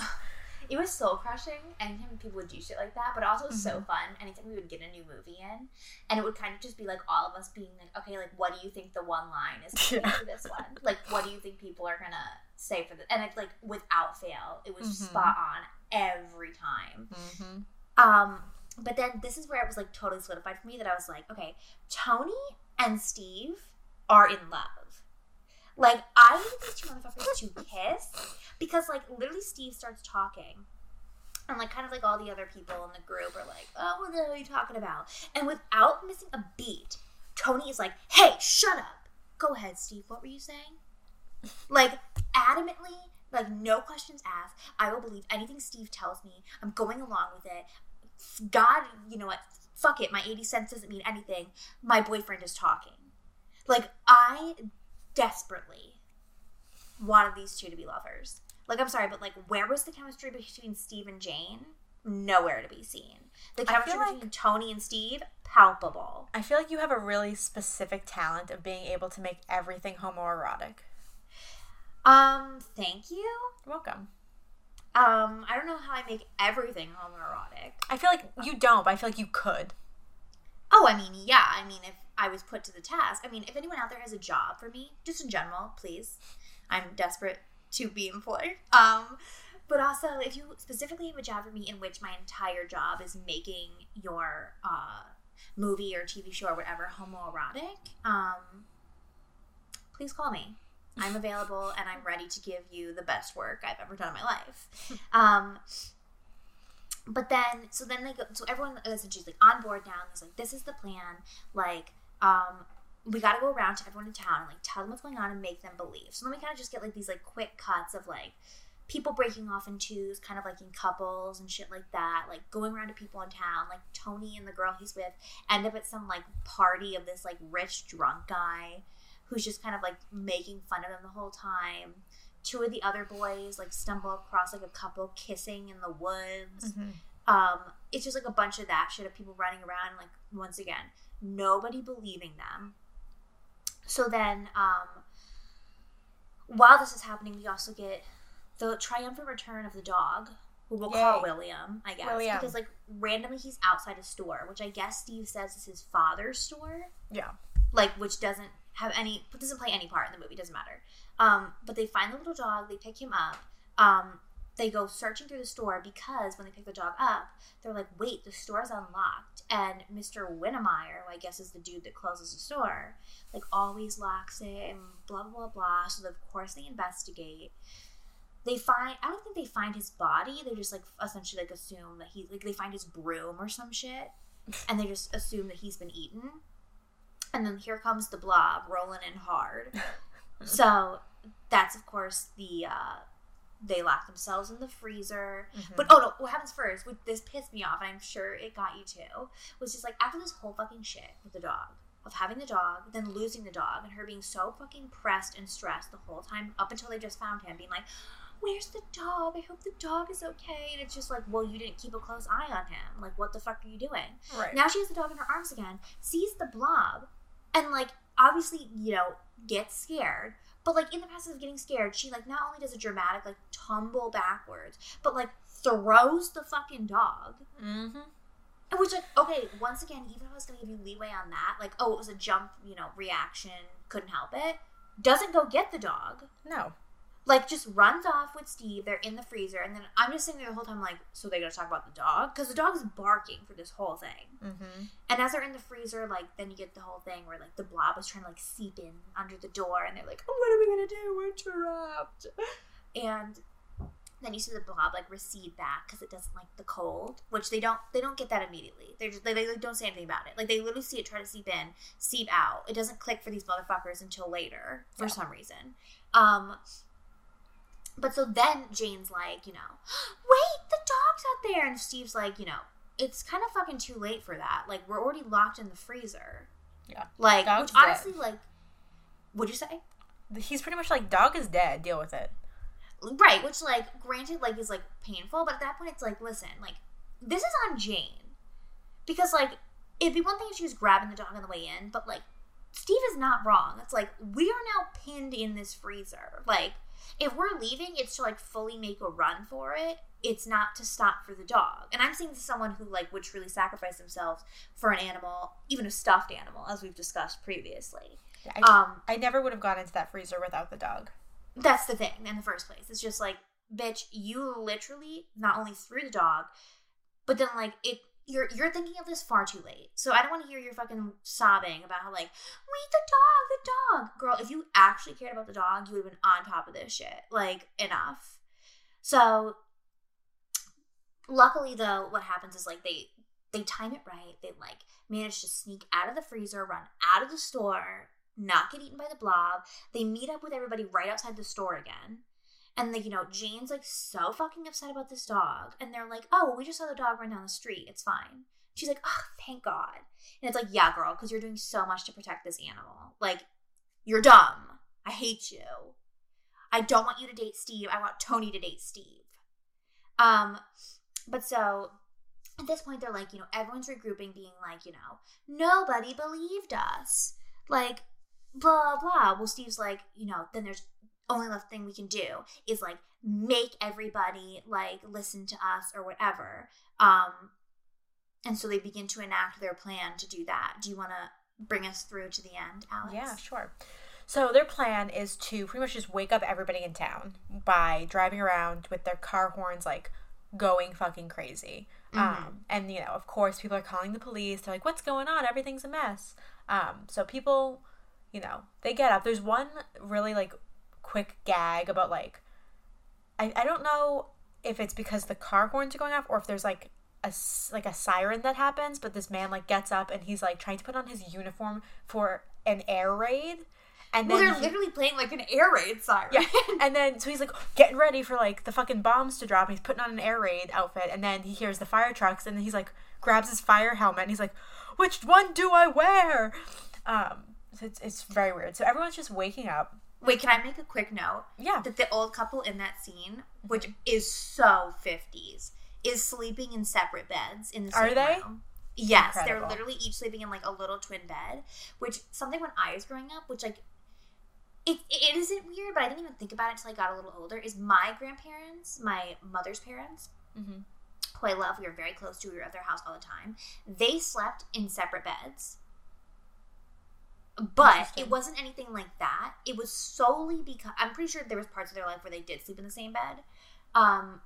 It was soul crushing anytime people would do shit like that, but also it was Mm-hmm. so fun anytime we would get a new movie in. And it would kind of just be like all of us being like, okay, like what do you think the one line is Yeah. for this [laughs] one? Like what do you think people are gonna say for this? And it's like without fail, it was Mhm. spot on every time. hmm Um, but then this is where it was like totally solidified for me that I was like, okay, Tony and Steve are in love. Like I need these two motherfuckers to kiss because like literally Steve starts talking. And like kind of like all the other people in the group are like, oh, what the hell are you talking about? And without missing a beat, Tony is like, hey, shut up. Go ahead, Steve. What were you saying? Like adamantly, like no questions asked. I will believe anything Steve tells me. I'm going along with it. God, you know what? Fuck it. My 80 cents doesn't mean anything. My boyfriend is talking. Like, I desperately wanted these two to be lovers. Like, I'm sorry, but like, where was the chemistry between Steve and Jane? Nowhere to be seen. The chemistry like- between Tony and Steve, palpable. I feel like you have a really specific talent of being able to make everything homoerotic. Um, thank you. Welcome. Um, I don't know how I make everything homoerotic. I feel like you don't, but I feel like you could. Oh, I mean, yeah. I mean, if I was put to the task, I mean, if anyone out there has a job for me, just in general, please. I'm desperate to be employed. Um, but also, if you specifically have a job for me in which my entire job is making your uh, movie or TV show or whatever homoerotic, um, please call me. I'm available and I'm ready to give you the best work I've ever done in my life. [laughs] Um, but then, so then they go, so everyone essentially is like on board now and is like, this is the plan. Like, um, we got to go around to everyone in town and like tell them what's going on and make them believe. So then we kind of just get like these like quick cuts of like people breaking off in twos, kind of like in couples and shit like that, like going around to people in town. Like Tony and the girl he's with end up at some like party of this like rich drunk guy who's just kind of like making fun of them the whole time. Two of the other boys like stumble across like a couple kissing in the woods. Um, it's just like a bunch of that shit of people running around, like once again, nobody believing them. So then, um, while this is happening, we also get the triumphant return of the dog, who we'll call William, I guess, William. because like randomly he's outside a store, which I guess Steve says is his father's store Yeah. like which doesn't have any doesn't play any part in the movie doesn't matter um but they find the little dog they pick him up um they go searching through the store because when they pick the dog up they're like wait the store's unlocked. And mr winnemeyer who i guess is the dude that closes the store like always locks it and blah blah blah blah. So of course they investigate. They find i don't think they find his body. They just like essentially like assume that he like they find his broom or some shit and they just assume that he's been eaten. And then here comes the blob rolling in hard. [laughs] so that's of course the uh they lock themselves in the freezer. Mm-hmm. But oh no, what happens first, which this pissed me off, and I'm sure it got you too, was just like after this whole fucking shit with the dog, of having the dog, then losing the dog, and her being so fucking pressed and stressed the whole time up until they just found him, being like, Where's the dog? I hope the dog is okay. And it's just like, well, you didn't keep a close eye on him. Like, what the fuck are you doing? Right. Now she has the dog in her arms again, sees the blob, and like obviously, you know, gets scared. But like in the process of getting scared, she like not only does a dramatic like tumble backwards, but like throws the fucking dog. mm-hmm. And Which like okay, once again, even if I was gonna give you leeway on that, like oh, it was a jump, you know, reaction, couldn't help it. Doesn't go get the dog. No. Like just runs off with Steve. They're in the freezer, and then I'm just sitting there the whole time, like, so they're gonna talk about the dog because the dog's barking for this whole thing. Mm-hmm. And as they're in the freezer, like then you get the whole thing where like the blob is trying to like seep in under the door, and they're like, "Oh, what are we gonna do? We're trapped." And then you see the blob like recede back because it doesn't like the cold, which they don't they don't get that immediately. They're just they, they like, don't say anything about it. Like they literally see it try to seep in, seep out. It doesn't click for these motherfuckers until later for Yeah. some reason. Um. But so then Jane's like, you know, [gasps] wait, the dog's out there, and Steve's like, you know, it's kind of fucking too late for that. Like we're already locked in the freezer. Yeah. Like, Dog's which honestly, like, what'd you say? He's pretty much like, dog is dead. Deal with it. Right, which like granted like is like painful, but at that point it's like, listen, like this is on Jane. Because like it'd be one thing if she was grabbing the dog on the way in, but like Steve is not wrong. It's like we are now pinned in this freezer. Like if we're leaving, it's to like fully make a run for it. It's not to stop for the dog. And I'm seeing someone who like would truly sacrifice themselves for an animal, even a stuffed animal, as we've discussed previously. I, Um, I never would have gone into that freezer without the dog. That's the thing in the first place. It's just like, bitch, you literally not only threw the dog, but then like it you're you're thinking of this far too late. So I don't want to hear your fucking sobbing about how like, wait the dog, the dog. Girl, if you actually cared about the dog, you would have been on top of this shit. Like, enough. So luckily though, what happens is like they they time it right. They like manage to sneak out of the freezer, run out of the store, not get eaten by the blob. They meet up with everybody right outside the store again. And like, you know, Jane's like so fucking upset about this dog. And they're like, oh, we just saw the dog run down the street. It's fine. She's like, oh, thank God. And it's like, yeah, girl, because you're doing so much to protect this animal. Like, you're dumb. I hate you. I don't want you to date Steve. I want Tony to date Steve. Um, but so at this point, they're like, you know, everyone's regrouping, being like, you know, nobody believed us. Like, blah, blah. Well, Steve's like, you know, then there's only left thing we can do is like make everybody like listen to us or whatever. Um, and so they begin to enact their plan to do that. Do you want to bring us through to the end, Alex? Yeah, sure. So their plan is to pretty much just wake up everybody in town by driving around with their car horns like going fucking crazy. Um, and you know, of course, people are calling the police. They're like, "What's going on? Everything's a mess." Um, so people, you know, they get up. There's one really like quick gag about like, I I don't know if it's because the car horns are going off or if there's like a like a siren that happens, but this man like gets up and he's like trying to put on his uniform for an air raid. And Well, they're he- literally playing like an air raid siren. yeah, [laughs] and then so he's like getting ready for like the fucking bombs to drop. And he's putting on an air raid outfit, and then he hears the fire trucks, and then he's like grabs his fire helmet, and he's like, "Which one do I wear?" Um, so it's it's very weird. So everyone's just waking up. Wait, can I make a quick note? Yeah, That the old couple in that scene, which is so 50s, is sleeping in separate beds in the Are same they? room. Yes, Incredible. they're literally each sleeping in like a little twin bed, which something when I was growing up, which like it, it isn't weird, but I didn't even think about it until I got a little older. Is my grandparents, my mother's parents, Mhm. who I love, we were very close to. We were at their house all the time. They slept in separate beds, but it wasn't anything like that. It was solely because I'm pretty sure there was parts of their life where they did sleep in the same bed. Um,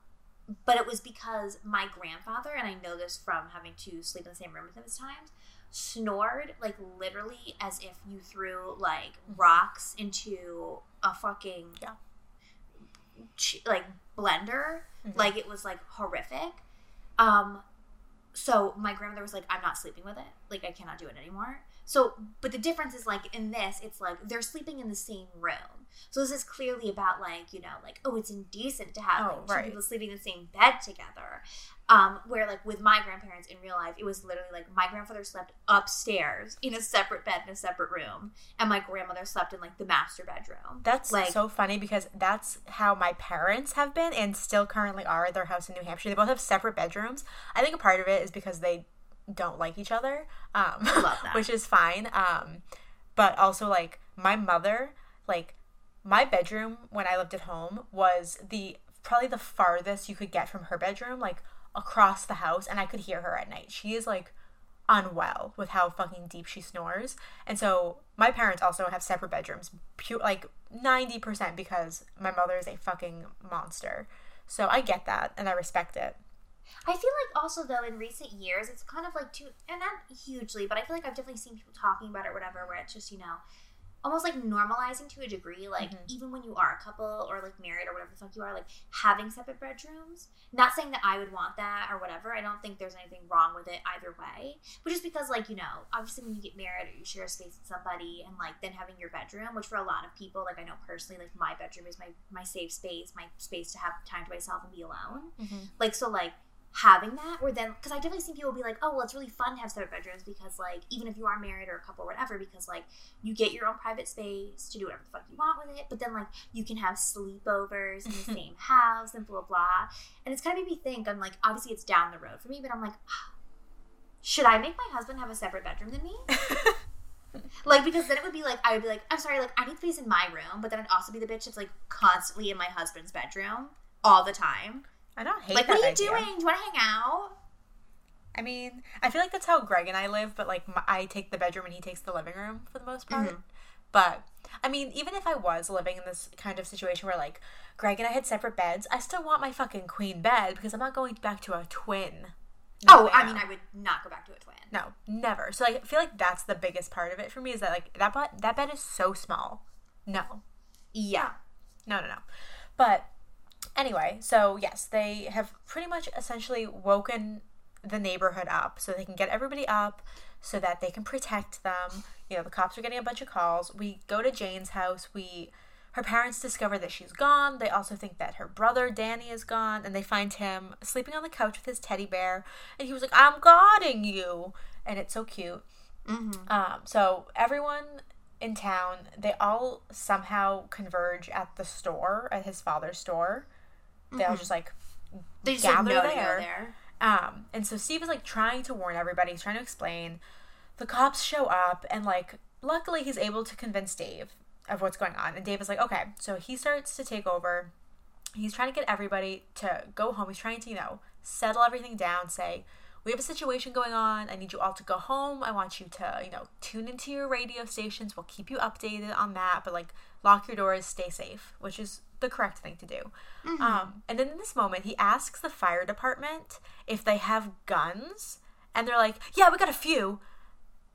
but it was because my grandfather, and I know this from having to sleep in the same room with him at times, snored like literally as if you threw like rocks into a fucking Yeah. ch- like blender. Mhm. Like it was like horrific. Um, so my grandmother was like, I'm not sleeping with it. Like I cannot do it anymore. So, but the difference is like in this, it's like they're sleeping in the same room. So this is clearly about like you know like oh it's indecent to have Oh, like, two right. people sleeping in the same bed together. Um, where like with my grandparents in real life, it was literally like my grandfather slept upstairs in a separate bed in a separate room, and my grandmother slept in like the master bedroom. that's like so funny because that's how my parents have been and still currently are at their house in New Hampshire. They both have separate bedrooms. I think a part of it is because they don't like each other, um, [laughs] which is fine. Um, but also like my mother, like my bedroom when I lived at home was the probably the farthest you could get from her bedroom. Like across the house and I could hear her at night. She is like unwell with how fucking deep she snores. And so my parents also have separate bedrooms, pu- like 90% because my mother is a fucking monster. So I get that and I respect it. I feel like also though in recent years it's kind of like too and not hugely, but I feel like I've definitely seen people talking about it or whatever where it's just, you know, almost like normalizing to a degree, like mm-hmm. even when you are a couple or like married or whatever the fuck you are, like having separate bedrooms. Not saying that I would want that or whatever. I don't think there's anything wrong with it either way. But just because like, you know, obviously when you get married or you share a space with somebody and like then having your bedroom, which for a lot of people, like I know personally, like my bedroom is my my safe space, my space to have time to myself and be alone. Mm-hmm. Like so like having that or then because i definitely seen people be like oh well it's really fun to have separate bedrooms because like even if you are married or a couple or whatever because like you get your own private space to do whatever the fuck you want with it but then like you can have sleepovers in the [laughs] same house and blah blah and it's kind of made me think i'm like obviously it's down the road for me but i'm like ah, should i make my husband have a separate bedroom than me? [laughs] Like because then it would be like i would be like i'm sorry like i need space in my room but then i'd also be the bitch that's like constantly in my husband's bedroom all the time I don't hate like, that what are you idea. doing? Do you want to hang out? I mean, I feel like that's how Greg and I live, but like my, I take the bedroom and he takes the living room for the most part. Mm-hmm. But I mean, even if I was living in this kind of situation where like Greg and I had separate beds, I still want my fucking queen bed because I'm not going back to a twin. Oh, I mean, I would not go back to a twin. No, never. So like, I feel like that's the biggest part of it for me is that like that bed that bed is so small. No, Yeah. no, no, no. But anyway, so yes, they have pretty much essentially woken the neighborhood up so they can get everybody up so that they can protect them. You know, the cops are getting a bunch of calls. We go to Jane's house. We her parents discover that she's gone. They also think that her brother Danny is gone and they find him sleeping on the couch with his teddy bear and he was like, "I'm guarding you." And it's so cute. Um, so everyone in town, they all somehow converge at the store, at his father's store. They all just like They just gather like, there. to go there. Um, and so Steve is like trying to warn everybody, he's trying to explain. The cops show up, and like, luckily, he's able to convince Dave of what's going on. And Dave is like, okay. So he starts to take over. He's trying to get everybody to go home. He's trying to, you know, settle everything down, say, we have a situation going on. I need you all to go home. I want you to, you know, tune into your radio stations. We'll keep you updated on that, but like, lock your doors, stay safe, which is the correct thing to do. Um, and then in this moment, he asks the fire department if they have guns, and they're like, "Yeah, we got a few."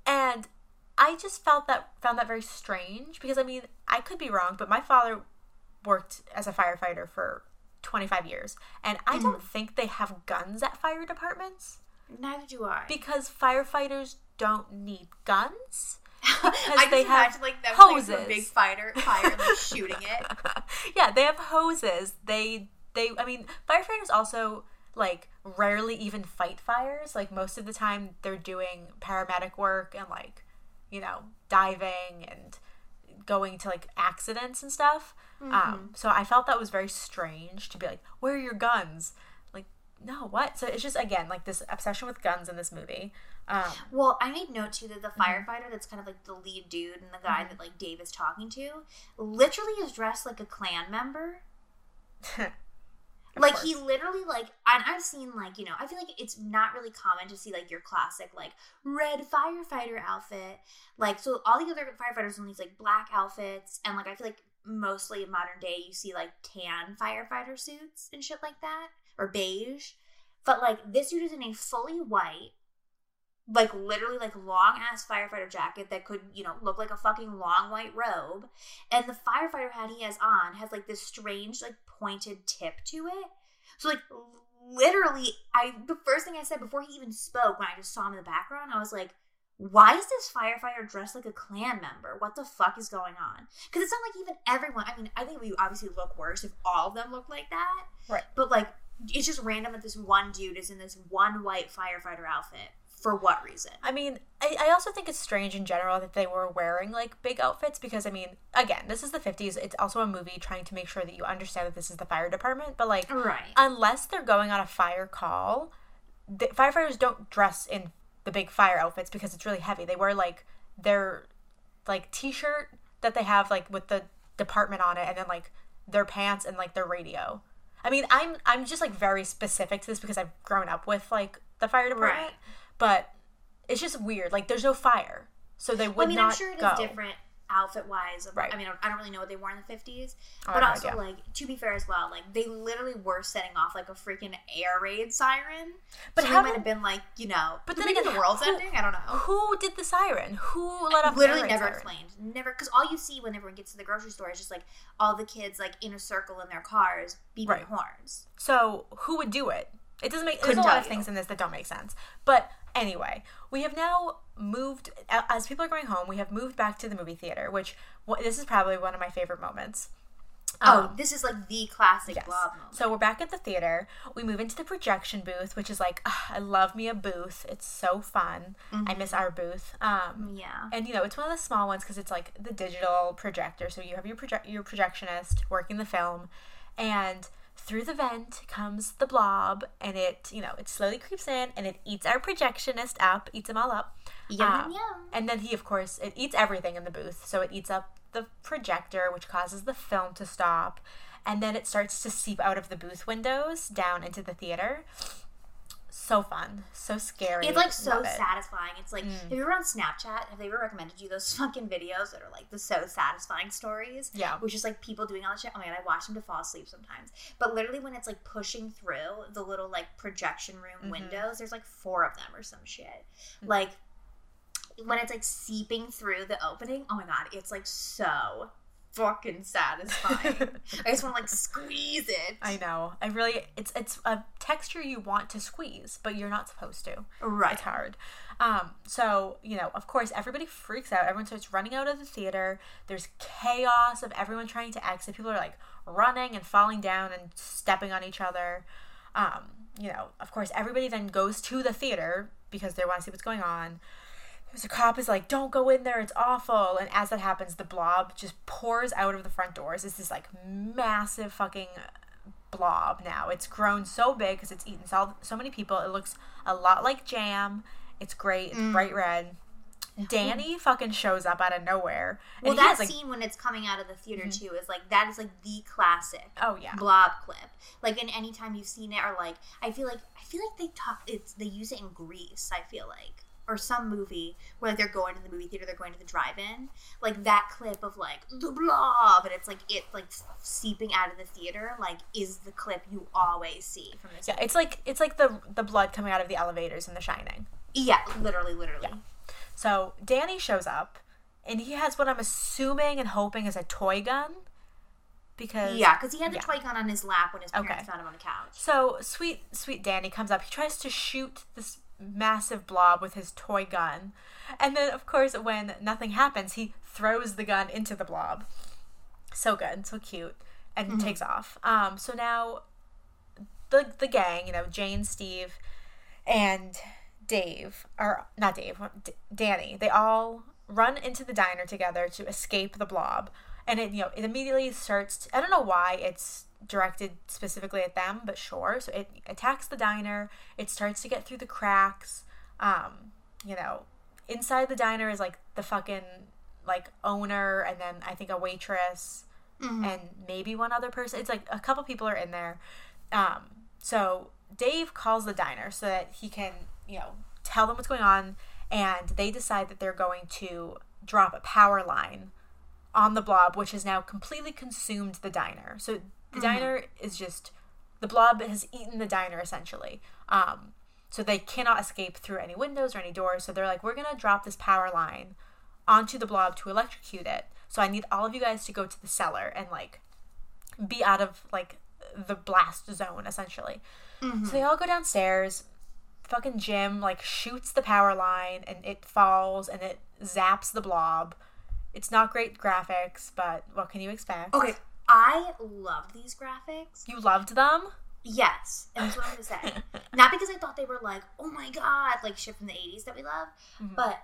And I just felt that found that very strange because I mean, I could be wrong, but my father worked as a firefighter for 25 years, and I don't think they have guns at fire departments Neither do I. because firefighters don't need guns. [laughs] I just they have imagine like them hoses. a big fighter, fire, and like [laughs] shooting it. yeah, they have hoses. They they I mean, firefighters also like rarely even fight fires. Like most of the time they're doing paramedic work and like, you know, diving and going to like accidents and stuff. Um so I felt that was very strange to be like, "Where are your guns?" No, what? So it's just again like this obsession with guns in this movie. Um Well, I made note too that the Mm-hmm. firefighter that's kind of like the lead dude and the guy that like Dave is talking to literally is dressed like a Klan member. [laughs] like course. he literally like and I've seen like, you know, I feel like it's not really common to see like your classic like red firefighter outfit. Like so all the other firefighters in these like black outfits and like I feel like mostly in modern day you see like tan firefighter suits and shit like that or beige. But like this dude is in a fully white like literally like long ass firefighter jacket that could you know look like a fucking long white robe and the firefighter hat he has on has like this strange like pointed tip to it so like literally i the first thing i said before he even spoke when i just saw him in the background i was like why is this firefighter dressed like a Klan member? What the fuck is going on? Because it's not like even everyone. I mean, I think we obviously look worse if all of them look like that. Right. But like, it's just random that this one dude is in this one white firefighter outfit. For what reason? I mean, I, I also think it's strange in general that they were wearing like big outfits because I mean, again, this is the 50s. It's also a movie trying to make sure that you understand that this is the fire department, but like Right. unless they're going on a fire call, the firefighters don't dress in the big fire outfits because it's really heavy. They wear like their like t-shirt that they have like with the department on it and then like their pants and like their radio. I mean, I'm I'm just like very specific to this because I've grown up with like the fire department, Right. but it's just weird. Like, there's no fire, so they would Well, I mean, not I'm sure it is go. different outfit wise. Right. I mean, I don't really know what they wore in the 50s. Oh, but I have no also, idea. like, to be fair as well, like, they literally were setting off, like, a freaking air raid siren. But so how might have been like, you know, But then again, the world's who- ending? I don't know. Who did the siren? Who let off Literally never siren? explained. Never, because all you see when everyone gets to the grocery store is just, like, all the kids, like, in a circle in their cars beeping Right. horns. So who would do it? It doesn't make. There's Couldn't a lot of you. things in this that don't make sense. But anyway, we have now moved. As people are going home, we have moved back to the movie theater. Which wh- this is probably one of my favorite moments. Oh, Um, this is, like, the classic Yes. blob moment. So we're back at the theater. We move into the projection booth, which is like, ugh, I love me a booth. It's so fun. I miss our booth. Um, yeah. and you know, it's one of the small ones because it's like the digital projector. So you have your project your projectionist working the film, and through the vent comes the blob, and it you know it slowly creeps in and it eats our projectionist up, eats them all up. Yum, Um, yum, yum. And then he, of course, it eats everything in the booth. So it eats up the projector, which causes the film to stop. And then it starts to seep out of the booth windows down into the theater. So fun. So scary. It's like so Love it. Mm. satisfying. It's like, have you ever on Snapchat? Have they ever recommended you those [laughs] fucking videos that are like the so satisfying stories? Yeah. Which is like people doing all that shit. Oh my god, I watch them to fall asleep sometimes. But literally, when it's like pushing through the little like projection room Mm-hmm. windows, there's like four of them or some shit. Like when it's like seeping through the opening. Oh my god, it's like so fucking satisfying. [laughs] I just want to like squeeze it. I know. I really it's it's a texture you want to squeeze, but you're not supposed to. right. It's hard. Um, so, you know, of course, everybody freaks out. Everyone starts running out of the theater. There's chaos of everyone trying to exit. People are like running and falling down and stepping on each other. Um, you know, of course, everybody then goes to the theater because they want to see what's going on. A cop is like, "Don't go in there. It's awful." And as that happens, the blob just pours out of the front doors. It's this like massive fucking blob now. It's grown so big because it's eaten so, so many people. It looks a lot like jam. It's great. It's mm. bright red. Danny fucking shows up out of nowhere. And Well, that has, like, scene when it's coming out of the theater mm-hmm. too is like that is like the classic. Oh, yeah. blob clip. Like, in any time you've seen it, or like, I feel like I feel like they talk. It's they use it in Grease. I feel like, or some movie where like they're going to the movie theater, they're going to the drive-in. Like that clip of like the blob, and it's like it like seeping out of the theater. Like, is the clip you always see from this? yeah, it's like it's like the the blood coming out of the elevators in The Shining. yeah, literally, literally. So Danny shows up, and he has what I'm assuming and hoping is a toy gun, because Yeah, because he had the yeah. toy gun on his lap when his parents Okay. found him on the couch. So sweet, sweet Danny comes up. He tries to shoot this massive blob with his toy gun, and then of course when nothing happens, he throws the gun into the blob. So good, so cute, and takes off. Um, so now the the gang, you know, Jane, Steve, and Dave, or not Dave, D- Danny, they all run into the diner together to escape the blob. And it, you know, it immediately starts. To, I don't know why it's directed specifically at them, but sure. So it attacks the diner. It starts to get through the cracks. Um, you know, inside the diner is like the fucking like owner, and then I think a waitress, and maybe one other person. It's like a couple people are in there. Um, so Dave calls the diner so that he can, you know, tell them what's going on, and they decide that they're going to drop a power line on the blob, which has now completely consumed the diner. So the diner is just the blob has eaten the diner essentially. Um, so they cannot escape through any windows or any doors. So they're like, we're gonna drop this power line onto the blob to electrocute it. So I need all of you guys to go to the cellar and like be out of like the blast zone essentially. So they all go downstairs. Fucking Jim like shoots the power line and it falls and it zaps the blob. It's not great graphics, but what can you expect? Okay, I loved these graphics. You loved them? Yes, and that's what I'm gonna say. [laughs] Not because I thought they were like, oh my god, like shit from the '80s that we love, Mm-hmm. but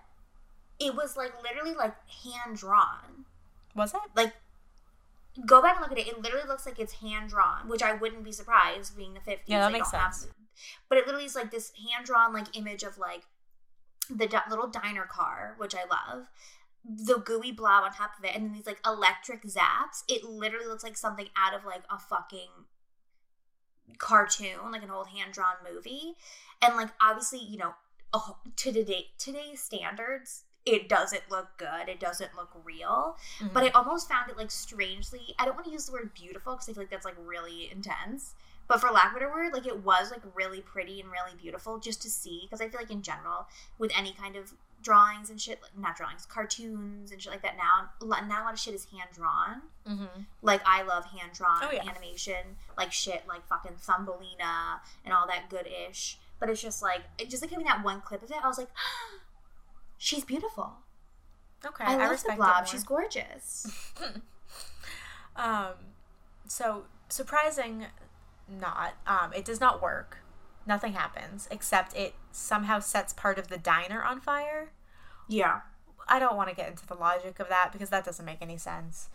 it was like literally like hand drawn. Was it? Like, go back and look at it. It literally looks like it's hand drawn, which I wouldn't be surprised being the '50s. Yeah, that makes don't have- sense. but it literally is like this hand drawn like image of like the di- little diner car, which I love. The gooey blob on top of it, and then these like electric zaps. It literally looks like something out of like a fucking cartoon, like an old hand drawn movie, and like obviously, you know, oh, to today today's standards, it doesn't look good. It doesn't look real. Mm-hmm. But I almost found it like strangely. I don't want to use the word beautiful because I feel like that's like really intense. But for lack of a better word, like it was like really pretty and really beautiful just to see. Because I feel like in general, with any kind of drawings and shit, like, not drawings, cartoons and shit like that now, not a lot of shit is hand drawn. Mm-hmm. Like I love hand drawn Oh, yeah. animation, like shit, like fucking Thumbelina and all that good ish. But it's just like, it just like having that one clip of it, I was like, [gasps] she's beautiful. Okay, I, I, love the blob. She's gorgeous. [laughs] Um, so surprising, not. Um, it does not work. Nothing happens except it somehow sets part of the diner on fire. Yeah. I don't want to get into the logic of that because that doesn't make any sense.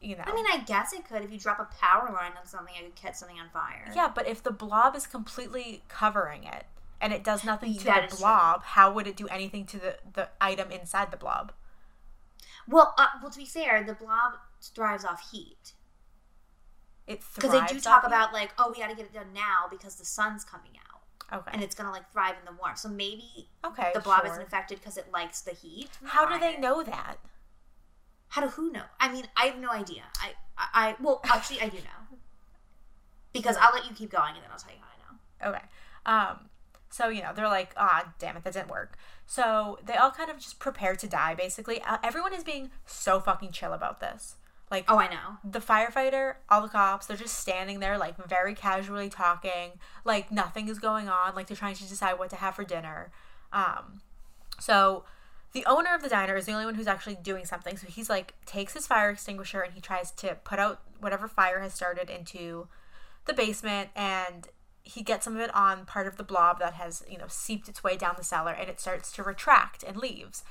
You know. I mean, I guess it could if you drop a power line on something, it could catch something on fire. yeah, but if the blob is completely covering it and it does nothing to That the is true. blob, how would it do anything to the the item inside the blob? Well, uh, well, to be fair, the blob thrives off heat It because they do talk about like, oh, we got to get it done now because the sun's coming out okay. and it's gonna like thrive in the warmth. So maybe okay. the blob sure. isn't affected because it likes the heat. How do they know that? How do who know? I mean, I have no idea. I, I, I well, actually, I do know because I'll let you keep going and then I'll tell you how I know. Okay. Um, so you know they're like, ah, damn it, that didn't work. So they all kind of just prepare to die. Basically, uh, everyone is being so fucking chill about this. Like, Oh, I know. the firefighter, all the cops, they're just standing there, like very casually talking, like nothing is going on, like they're trying to decide what to have for dinner. Um, so the owner of the diner is the only one who's actually doing something. So he's like takes his fire extinguisher and he tries to put out whatever fire has started into the basement and he gets some of it on part of the blob that has, you know, seeped its way down the cellar and it starts to retract and leaves.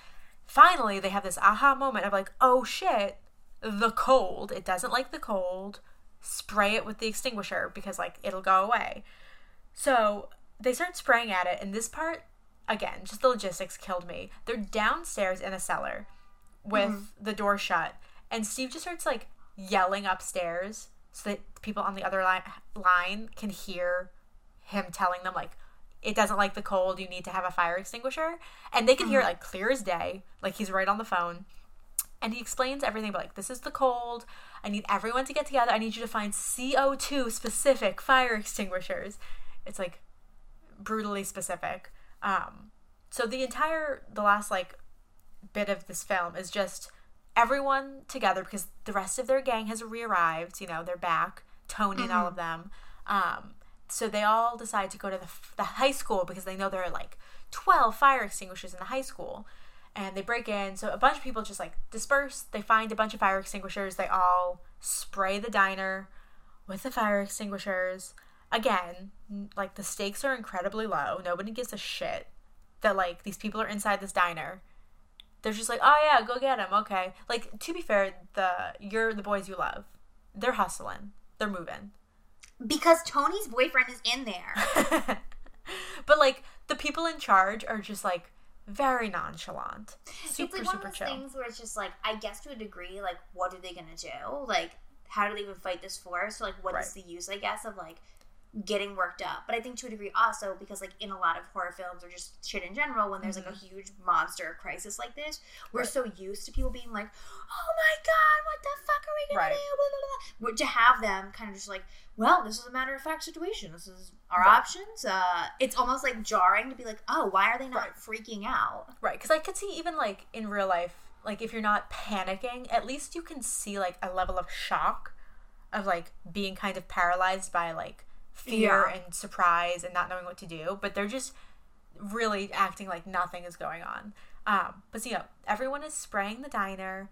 Finally, they have this aha moment of like, oh shit, the cold. It doesn't like the cold. Spray it with the extinguisher because like it'll go away. So they start spraying at it, and this part, again, just the logistics killed me. They're downstairs in a cellar with mm-hmm. the door shut, and Steve just starts like yelling upstairs so that people on the other line line can hear him telling them like it doesn't like the cold you need to have a fire extinguisher and they can hear it mm. like clear as day like he's right on the phone and he explains everything but like this is the cold. I need everyone to get together. I need you to find co2 specific fire extinguishers. It's like brutally specific. Um so the entire the last like bit of this film is just everyone together because the rest of their gang has re-arrived you know they're back tony and all of them. Um so they all decide to go to the, the high school because they know there are like 12 fire extinguishers in the high school and they break in. So a bunch of people just like disperse. They find a bunch of fire extinguishers. They all spray the diner with the fire extinguishers. Again like the stakes are incredibly low. Nobody gives a shit that like these people are inside this diner. They're just like oh yeah go get them okay. Like to be fair the you're the boys you love. They're hustling. They're moving. Because Tony's boyfriend is in there. [laughs] but like the people in charge are just like very nonchalant super it's like one super of those chill things where it's just like, I guess to a degree, like, what are they gonna do? Like, how do they even fight this force? Like, what is Right. the use, I guess, of like getting worked up? But I think to a degree also because, like, in a lot of horror films or just shit in general, when there's like a huge monster crisis like this, we're Mm-hmm. Right. so used to people being like, "Oh my god, what the fuck are we gonna Right. do?" Blah, blah, blah. To have them kind of just like, well, this is a matter of fact situation. This is our Right. options. Uh, it's almost like jarring to be like, oh, why are they not freaking out? Right, because I could see even like in real life, like if you're not panicking, at least you can see like a level of shock of like being kind of paralyzed by like fear Yeah. and surprise and not knowing what to do. But they're just really acting like nothing is going on. Um, but so, you know, everyone is spraying the diner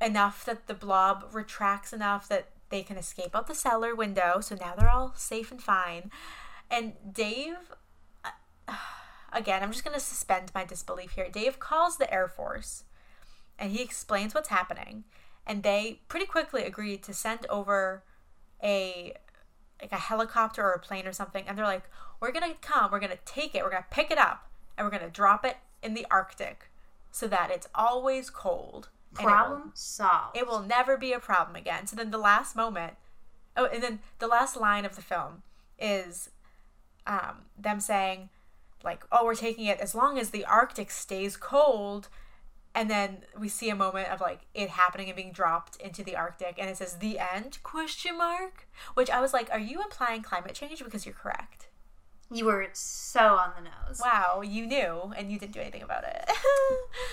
enough that the blob retracts enough that they can escape out the cellar window. So now they're all safe and fine. And Dave again, I'm just going to suspend my disbelief here. Dave calls the Air Force and he explains what's happening. And they pretty quickly agree to send over a like a helicopter or a plane or something. And they're like, we're going to come, we're going to take it, we're going to pick it up, and we're going to drop it in the Arctic so that it's always cold. and it will- Problem solved. it will never be a problem again. So then the last moment, Oh, and then the last line of the film is um, them saying, like, "Oh, we're taking it as long as the Arctic stays cold." And then we see a moment of like it happening and being dropped into the Arctic, and it says "the end?" question mark. Which I was like, "Are you implying climate change?" Because you're correct. You were so on the nose. Wow, you knew, and you didn't do anything about it. [laughs]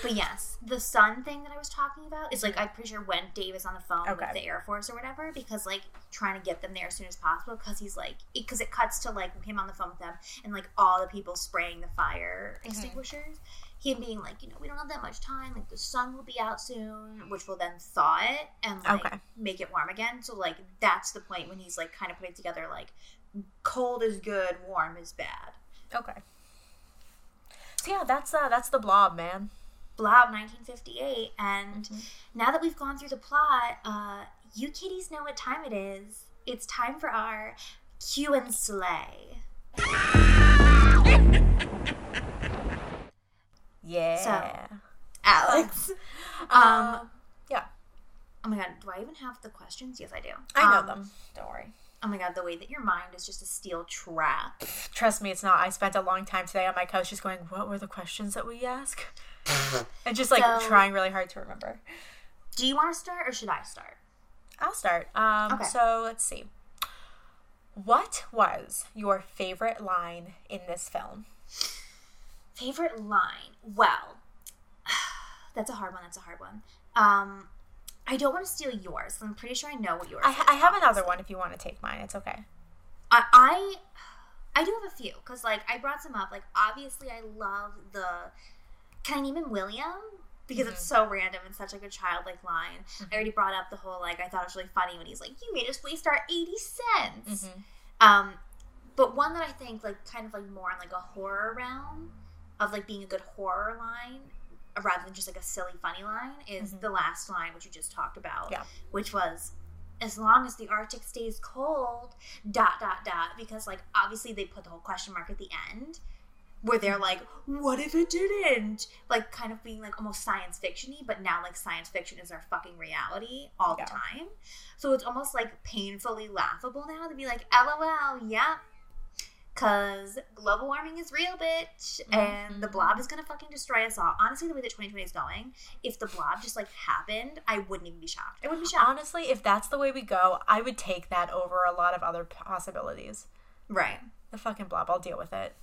But yes, the sun thing that I was talking about is like I'm pretty sure when Dave is on the phone Okay. with the Air Force or whatever, because like trying to get them there as soon as possible, because he's like, because it, cuts to like him on the phone with them and like all the people spraying the fire Mm-hmm. extinguishers. Him being like, you know, we don't have that much time. Like the sun will be out soon, which will then thaw it and like Okay. make it warm again. So like that's the point when he's like kind of putting together like cold is good, warm is bad. okay. So yeah, that's uh, that's the blob, man. Blob 1958. And Mm-hmm. now that we've gone through the plot, uh, you kiddies know what time it is. It's time for our Q and Slay. [laughs] Yeah. Alex. [laughs] um. Um, yeah, oh my god, do I even have the questions? Yes, I do. I know Um, them. Don't worry. Oh my god, the way that your mind is just a steel trap. Trust me, it's not. I spent a long time today on my couch just going, "What were the questions that we ask?" [laughs] and just like So- trying really hard to remember. Do you want to start or should I start? I'll start. Um, Okay. So let's see. What was your favorite line in this film? Favorite line? Well, [sighs] that's a hard one. That's a hard one. Um, I don't want to steal yours. I'm pretty sure I know what yours. I, is, I have another one if you want to take mine. It's okay. I I, I do have a few because like I brought some up. Like obviously I love the. Can I name him William? Because it's so random and such like a childlike line. I already brought up the whole like I thought it was really funny when he's like, "You made us waste our eighty cents." Um, but one that I think like kind of like more in like a horror realm of like being a good horror line rather than just like a silly funny line is mm-hmm. the last line which you just talked about, Yeah. which was as long as the Arctic stays cold, dot dot dot, because like obviously they put the whole question mark at the end. Where they're like, what if it didn't? Like, kind of being like almost science fictiony, but now like science fiction is our fucking reality all Yeah. the time. So it's almost like painfully laughable now to be like, LOL, yeah. Cause global warming is real, bitch, and the blob is gonna fucking destroy us all. Honestly, the way that 2020 is going, if the blob just like happened, I wouldn't even be shocked. I wouldn't be shocked. Honestly, if that's the way we go, I would take that over a lot of other possibilities. Right. The fucking blob, I'll deal with it.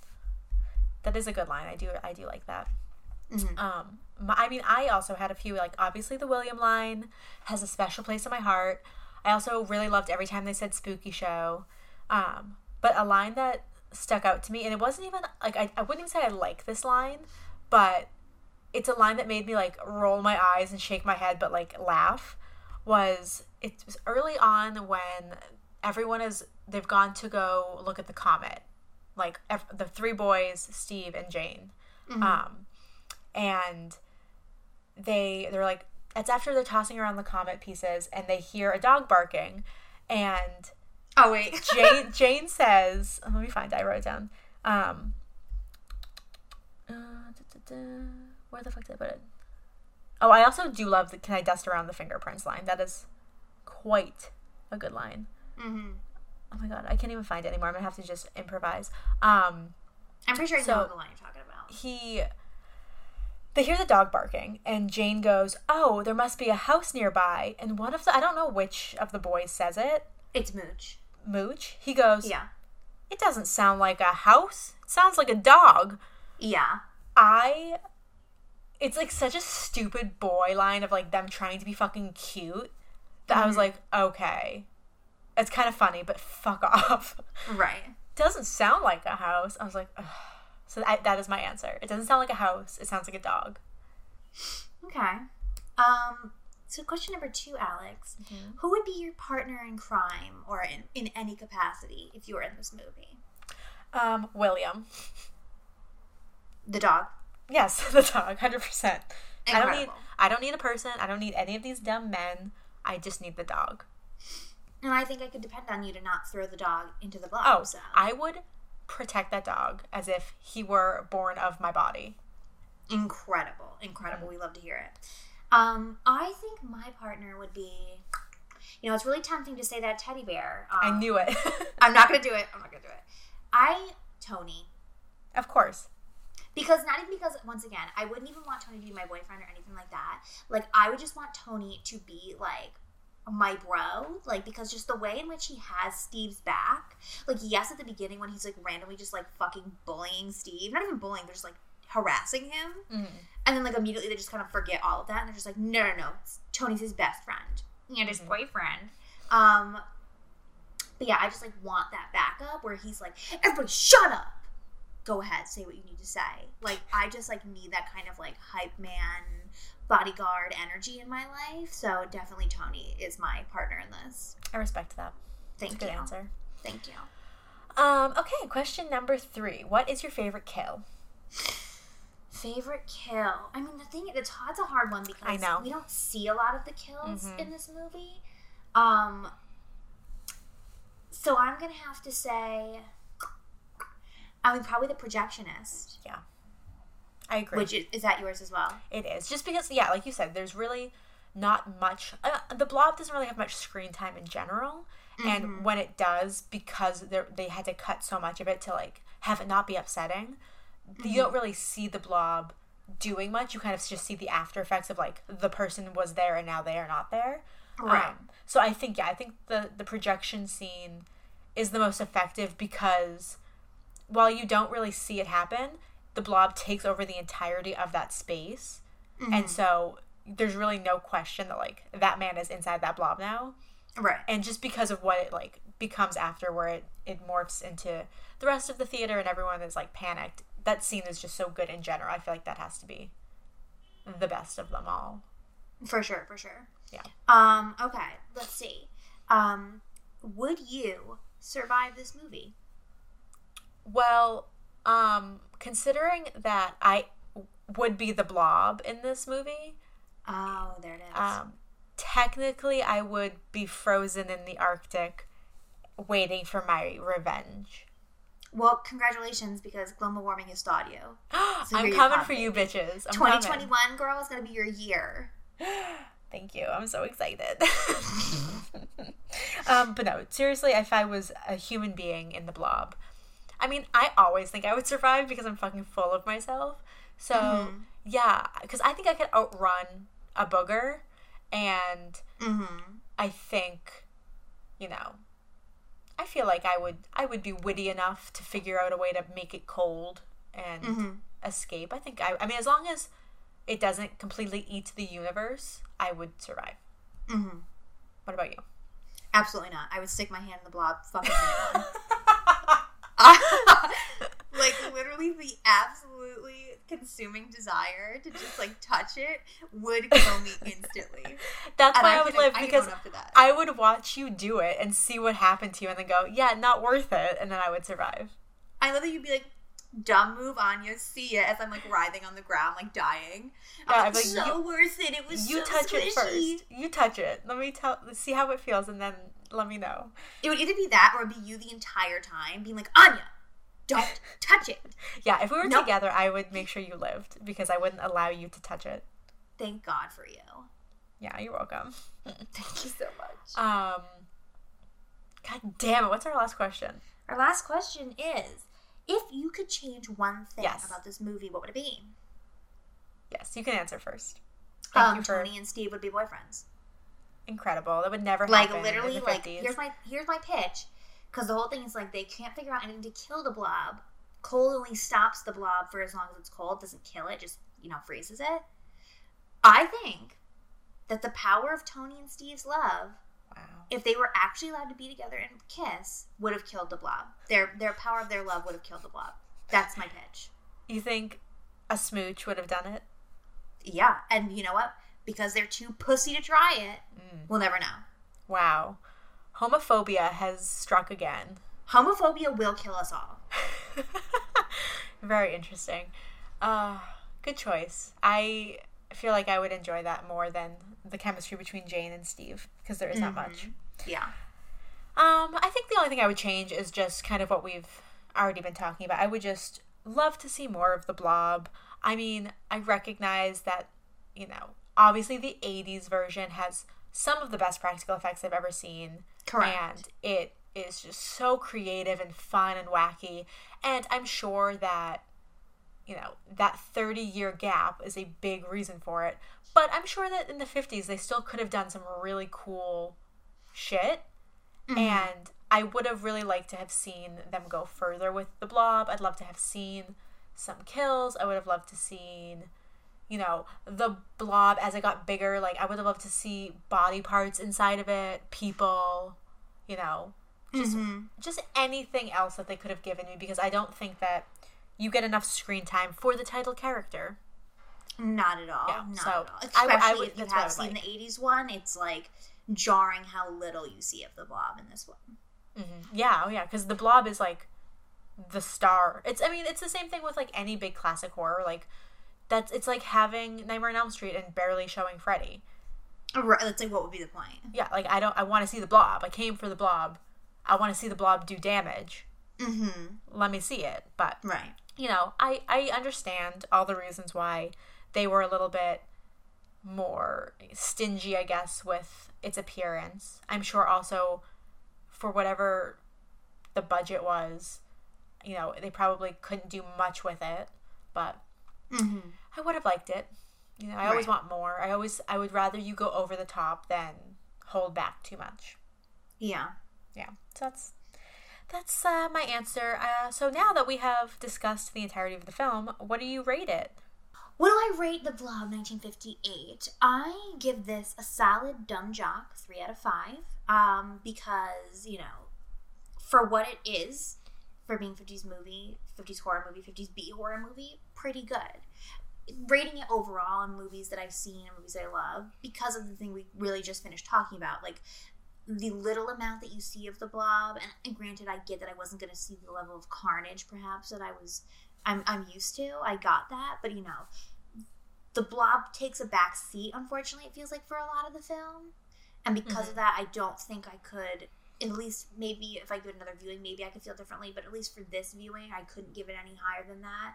That is a good line. I do I do like that. Mhm. Um, my, I mean, I also had a few like obviously the William line has a special place in my heart. I also really loved every time they said spooky show. Um, but a line that stuck out to me, and it wasn't even like I, I wouldn't even say I like this line, but it's a line that made me like roll my eyes and shake my head, but like laugh. Was it was early on when everyone is they've gone to go look at the comet, like the three boys, Steve and Jane, um, and they they're like it's after they're tossing around the comet pieces and they hear a dog barking, and Oh wait. [laughs] Jane Jane says, let me find. it, I wrote it down. Um, uh, da, da, da. where the fuck did I put it? Oh, I also do love the "Can I dust around the fingerprints?" line. That is quite a good line. hmm Oh my god, I can't even find it anymore. I'm gonna have to just improvise. Um, I'm pretty sure I So- know the line you're talking about. he they hear the dog barking and jane goes oh there must be a house nearby and one of the i don't know which of the boys says it It's Mooch. Mooch he goes Yeah. it doesn't sound like a house it sounds like a dog Yeah. i it's like such a stupid boy line of like them trying to be fucking cute that i was like okay it's kind of funny but fuck [laughs] off Right. doesn't sound like a house i was like Ugh. so I, that is my answer it doesn't sound like a house it sounds like a dog Okay. Um. So question number two, Alex. Who would be your partner in crime or in, in any capacity if you were in this movie? Um, William. The dog. Yes, [laughs] the dog, hundred percent. I don't need. I don't need a person. I don't need any of these dumb men. I just need the dog. And I think I could depend on you to not throw the dog into the blob. Oh, so. I would protect that dog as if he were born of my body. incredible, incredible. We love to hear it. Um, I think my partner would be You know, it's really tempting to say that teddy bear. Um, I knew it. [laughs] I'm not gonna do it. I'm not gonna do it. I Tony of course. because not even because once again I wouldn't even want Tony to be my boyfriend or anything like that. Like I would just want Tony to be like my bro like because just the way in which he has steve's back like yes at the beginning when he's like randomly just like fucking bullying steve not even bullying they're just like harassing him Mhm. And then like immediately they just kind of forget all of that and they're just like no no no it's- tony's his best friend and his Mhm. boyfriend um but yeah i just like want that backup where he's like everybody shut up go ahead say what you need to say like i just like need that kind of like hype man bodyguard energy in my life so definitely tony is my partner in this I respect that. thank Good you answer. thank you Um, okay, question number three. What is your favorite kill? Favorite kill. I mean, the thing it's it's a hard one because I know. we don't see a lot of the kills Mhm. in this movie. Um, so I'm gonna have to say, I mean, probably the projectionist, Yeah, I agree. which is, is that yours as well? It is just because, yeah, like you said, there's really not much. Uh, the Blob doesn't really have much screen time in general, and Mhm. when it does, because they they had to cut so much of it to like have it not be upsetting, you don't really see the Blob doing much. You kind of just see the after effects of like the person was there and now they are not there. Right. Um, so I think yeah, I think the the projection scene is the most effective because while you don't really see it happen, the blob takes over the entirety of that space. And so there's really no question that like that man is inside that blob now. Right. And just because of what it like becomes after where it, it morphs into the rest of the theater and everyone is like panicked, that scene is just so good in general. I feel like that has to be the best of them all. For sure. For sure. Yeah. Um. Okay. Let's see. Um. Would you survive this movie? Well, um, considering that I would be the blob in this movie, Oh, there it is. um, technically I would be frozen in the Arctic waiting for my revenge. Well, congratulations because global warming has [gasps] thawed you. So I'm coming for you, bitches. I'm 2021, girl, is gonna be your year. [gasps] Thank you. I'm so excited. [laughs] um, but no, seriously, if I was a human being in the blob, I mean, I always think I would survive because I'm fucking full of myself. So, Mhm. yeah, because I think I could outrun a booger, and Mm-hmm. I think, you know, feel like I would I would be witty enough to figure out a way to make it cold and Mhm. escape. I think I I mean as long as it doesn't completely eat the universe, I would survive. Mm-hmm. What about you? Absolutely not. I would stick my hand in the blob. Fucking [laughs] [laughs] like literally the absolutely consuming desire to just like touch it would kill me instantly. [laughs] That's And why I, would live I because up to that. I would watch you do it and see what happened to you and then go, yeah, not worth it, and then I would survive. I love that you'd be like, dumb move, Aine. See it as I'm like writhing on the ground, like dying. Yeah, I'm like, like, so worth it. It was You so touch it squishy." first. You touch it. Let me tell see how it feels and then let me know. It would either be that or it'd be you the entire time being like, Aine, don't touch it. Yeah, if we were Nope. together, I would make sure you lived because I wouldn't allow you to touch it. Thank God for you. Yeah, you're welcome. [laughs] Thank you so much. Um, God damn it! What's our last question? Our last question is if you could change one thing Yes. about this movie, what would it be? Yes, you can answer first. Thank Um, for Tony and Steve would be boyfriends. incredible. That would never Like happen. Like literally, like here's my here's my pitch, because the whole thing is like they can't figure out anything to kill the blob. Cold only stops the blob for as long as it's cold, doesn't kill it, just you know freezes it. I think that the power of Tony and Steve's love, wow. if they were actually allowed to be together and kiss, would have killed the blob. Their their power of their love would have killed the blob. That's my pitch. You think a smooch would have done it? Yeah, and you know what? Because they're too pussy to try it, Mm. we'll never know. Wow. Homophobia has struck again. Homophobia will kill us all. [laughs] Very interesting. Uh, good choice. I feel like I would enjoy that more than the chemistry between Jane and Steve because there is not much. Yeah. Um, I think the only thing I would change is just kind of what we've already been talking about. I would just love to see more of the blob. I mean, I recognize that, you know, obviously the 80s version has some of the best practical effects I've ever seen. Correct. And it is just so creative and fun and wacky. And I'm sure that, you know, that 30 year gap is a big reason for it. But I'm sure that in the 50s, they still could have done some really cool shit. Mm-hmm. And I would have really liked to have seen them go further with the blob. I'd love to have seen some kills. I would have loved to seen, you know, the blob as it got bigger. Like I would have loved to see body parts inside of it, people, you know, just mm-hmm. just anything else that they could have given me because I don't think that you get enough screen time for the title character. Not at all. Yeah, Not so at all. Especially I would- if you I have seen like. the '80s one, it's like jarring how little you see of the blob in this one. Mm-hmm. Yeah, oh yeah, because the blob is like the star. It's I mean it's the same thing with like any big classic horror. Like that's it's like having Nightmare on Elm Street and barely showing Freddy. Right. Let's say what would be the point? Yeah, like I don't I want to see the blob. I came for the blob. I want to see the blob do damage. Mm-hmm. Let me see it. But Right. you know, I I understand all the reasons why they were a little bit more stingy, I guess, with its appearance. I'm sure also for whatever the budget was, you know, they probably couldn't do much with it, but Mm-hmm. I would have liked it. You know, I always Right. want more. I always I would rather you go over the top than hold back too much. Yeah. Yeah. So that's that's uh, my answer. Uh, so now that we have discussed the entirety of the film, what do you rate it? What do I rate The Blob 1958? I give this a solid dumb jock, 3 out of 5. Um, because, you know, for what it is, for being 50s movie, 50s horror movie, 50s B horror movie, pretty good. Rating it overall in movies that I've seen and movies I love, because of the thing we really just finished talking about, like the little amount that you see of the blob, and, and granted, I get that I wasn't going to see the level of carnage, perhaps that I was, I'm, I'm used to. I got that, but you know, the blob takes a back seat unfortunately it feels like for a lot of the film and because of mm-hmm. that i don't think i could at least maybe if i do another viewing maybe i could feel differently but at least for this viewing i couldn't give it any higher than that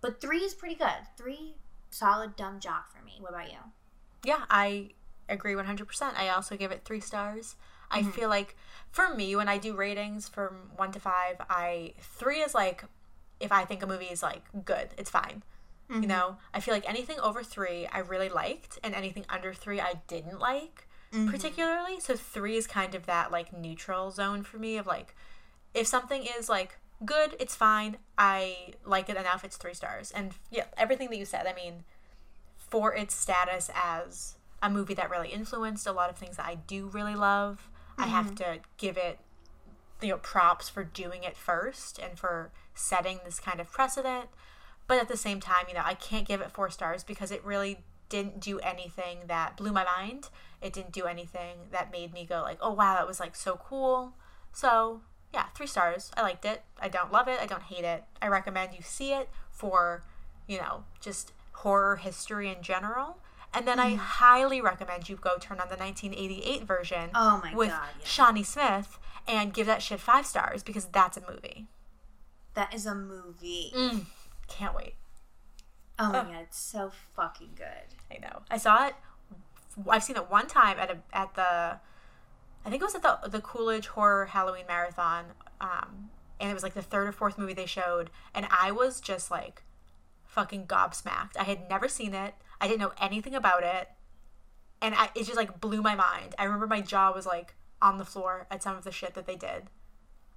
but three is pretty good three solid dumb jock for me what about you Yeah, I agree 100%. I also give it three stars. I mm-hmm. feel like for me, when I do ratings from one to five, I three is like if I think a movie is like good, it's fine. You mm-hmm. know, I feel like anything over three I really liked, and anything under three I didn't like mm-hmm. particularly. So three is kind of that like neutral zone for me of like if something is like good, it's fine. I like it enough, it's three stars. And yeah, everything that you said, I mean, for its status as a movie that really influenced a lot of things that I do really love, I have mm-hmm. to give it you know props for doing it first and for setting this kind of precedent. But at the same time, you know, I can't give it four stars because it really didn't do anything that blew my mind. It didn't do anything that made me go like, "Oh wow, that was like so cool." So, yeah, 3 stars. I liked it. I don't love it. I don't hate it. I recommend you see it for, you know, just horror history in general. And then I mm-hmm. highly recommend you go turn on the 1988 version Oh my with God, yeah. Shawnee Smith and give that shit 5 stars because that's a movie. that is a movie mm, Can't wait. oh my god it's so fucking good I know. I saw it. I've seen it one time at a at the, I think it was at the the Coolidge Horror Halloween Marathon, um, and it was like the third or fourth movie they showed, and I was just like, fucking gobsmacked. I had never seen it. I didn't know anything about it, and I, it just like blew my mind. I remember my jaw was like on the floor at some of the shit that they did.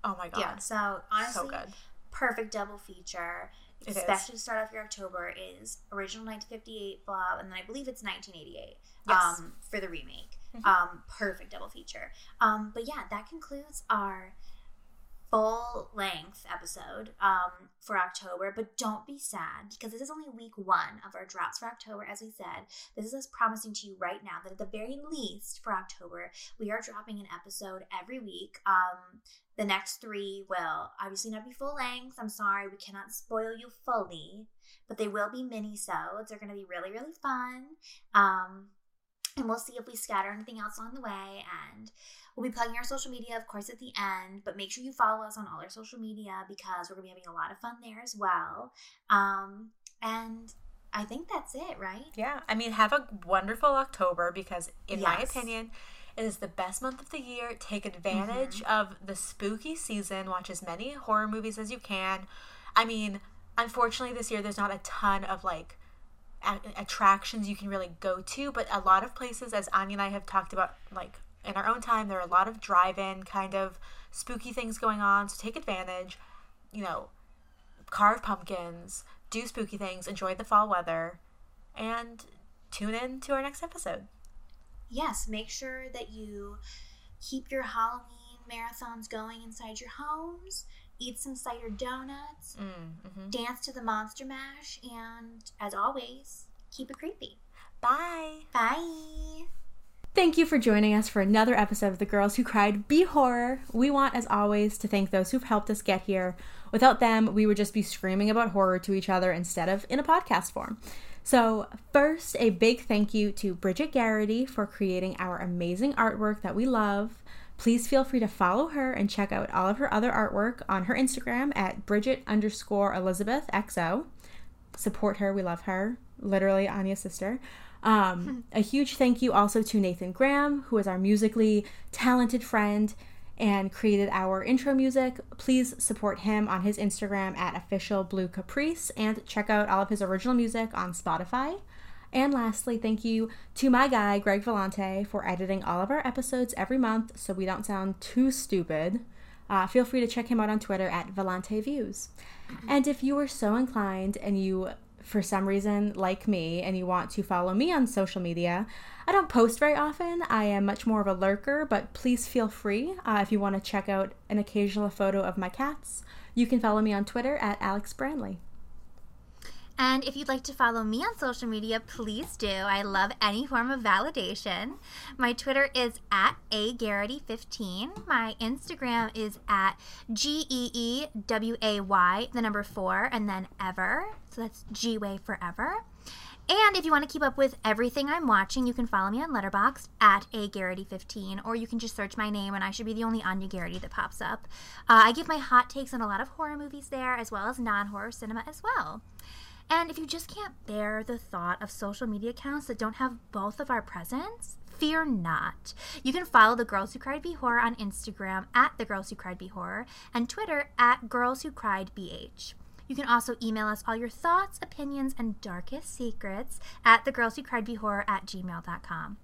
Oh my god, yeah so honestly so good. perfect double feature It is. especially to start off your october is original 1958 blob and then i believe it's 1988 Yes. Um, for the remake [laughs] um, perfect double feature um, but yeah that concludes our full length episode um, for october but don't be sad because this is only week one of our drops for october as we said this is us promising to you right now that at the very least for october we are dropping an episode every week um, the next three will obviously not be full length. I'm sorry, we cannot spoil you fully, but they will be mini sodes. They're going to be really, really fun. Um, and we'll see if we scatter anything else along the way. And we'll be plugging our social media, of course, at the end. But make sure you follow us on all our social media because we're going to be having a lot of fun there as well. Um, and I think that's it, right? Yeah, I mean, have a wonderful October because, in my opinion, it is the best month of the year. Take advantage of the spooky season. Watch as many horror movies as you can. I mean, unfortunately, this year there's not a ton of like attractions you can really go to, but a lot of places, as Aine and I have talked about, like in our own time, there are a lot of drive-in kind of spooky things going on. So take advantage. You know, carve pumpkins, do spooky things, enjoy the fall weather, and tune in to our next episode. Yes, make sure that you keep your Halloween marathons going inside your homes, eat some cider donuts, Mm-hmm. dance to the Monster Mash, and as always, keep it creepy. Bye. Bye. Thank you for joining us for another episode of The Girls Who Cried B-Horror. We want, as always, to thank those who've helped us get here. Without them, we would just be screaming about horror to each other instead of in a podcast form. So, first, a big thank you to Bridget Garrity for creating our amazing artwork that we love. Please feel free to follow her and check out all of her other artwork on her Instagram at Bridget underscore Elizabeth XO support her. We love her. Literally Aine's sister. Um, [laughs] a huge thank you also to Nathan Graham, who is our musically talented friend and created our intro music. Please support him on his Instagram at official blue caprice and check out all of his original music on Spotify. And lastly, thank you to my guy, Greg Vellante, for editing all of our episodes every month so we don't sound too stupid. Uh, feel free to check him out on Twitter at Vellante Views. And if you are so inclined and you, for some reason, like me, and you want to follow me on social media, I don't post very often. I am much more of a lurker, but please feel free uh, if you want to check out an occasional photo of my cats. You can follow me on Twitter at Alex Branley. And if you'd like to follow me on social media, please do. I love any form of validation. My Twitter is at a agarrity15. My Instagram is at G E E W A Y, the number four, and then ever. So that's G Way Forever. And if you want to keep up with everything I'm watching, you can follow me on Letterboxd at agarrity15, or you can just search my name, and I should be the only Aine Garrity that pops up. Uh, I give my hot takes on a lot of horror movies there, as well as non-horror cinema as well. And if you just can't bear the thought of social media accounts that don't have both of our presents, fear not. You can follow the Girls Who Cried B-Horror on Instagram at the Girls Who Cried B-Horror and Twitter at Girls Who Cried BH. You can also email us all your thoughts, opinions, and darkest secrets at the Girls Who Cried Be Horror at gmail.com.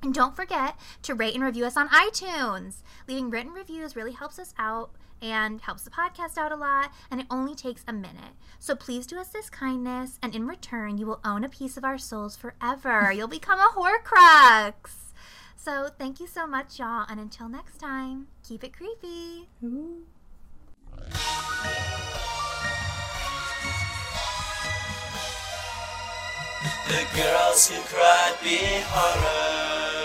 And don't forget to rate and review us on iTunes. Leaving written reviews really helps us out and helps the podcast out a lot, and it only takes a minute. So please do us this kindness, and in return, you will own a piece of our souls forever. [laughs] You'll become a Horcrux. So thank you so much, y'all, and until next time, keep it creepy. The girls who cried be horror.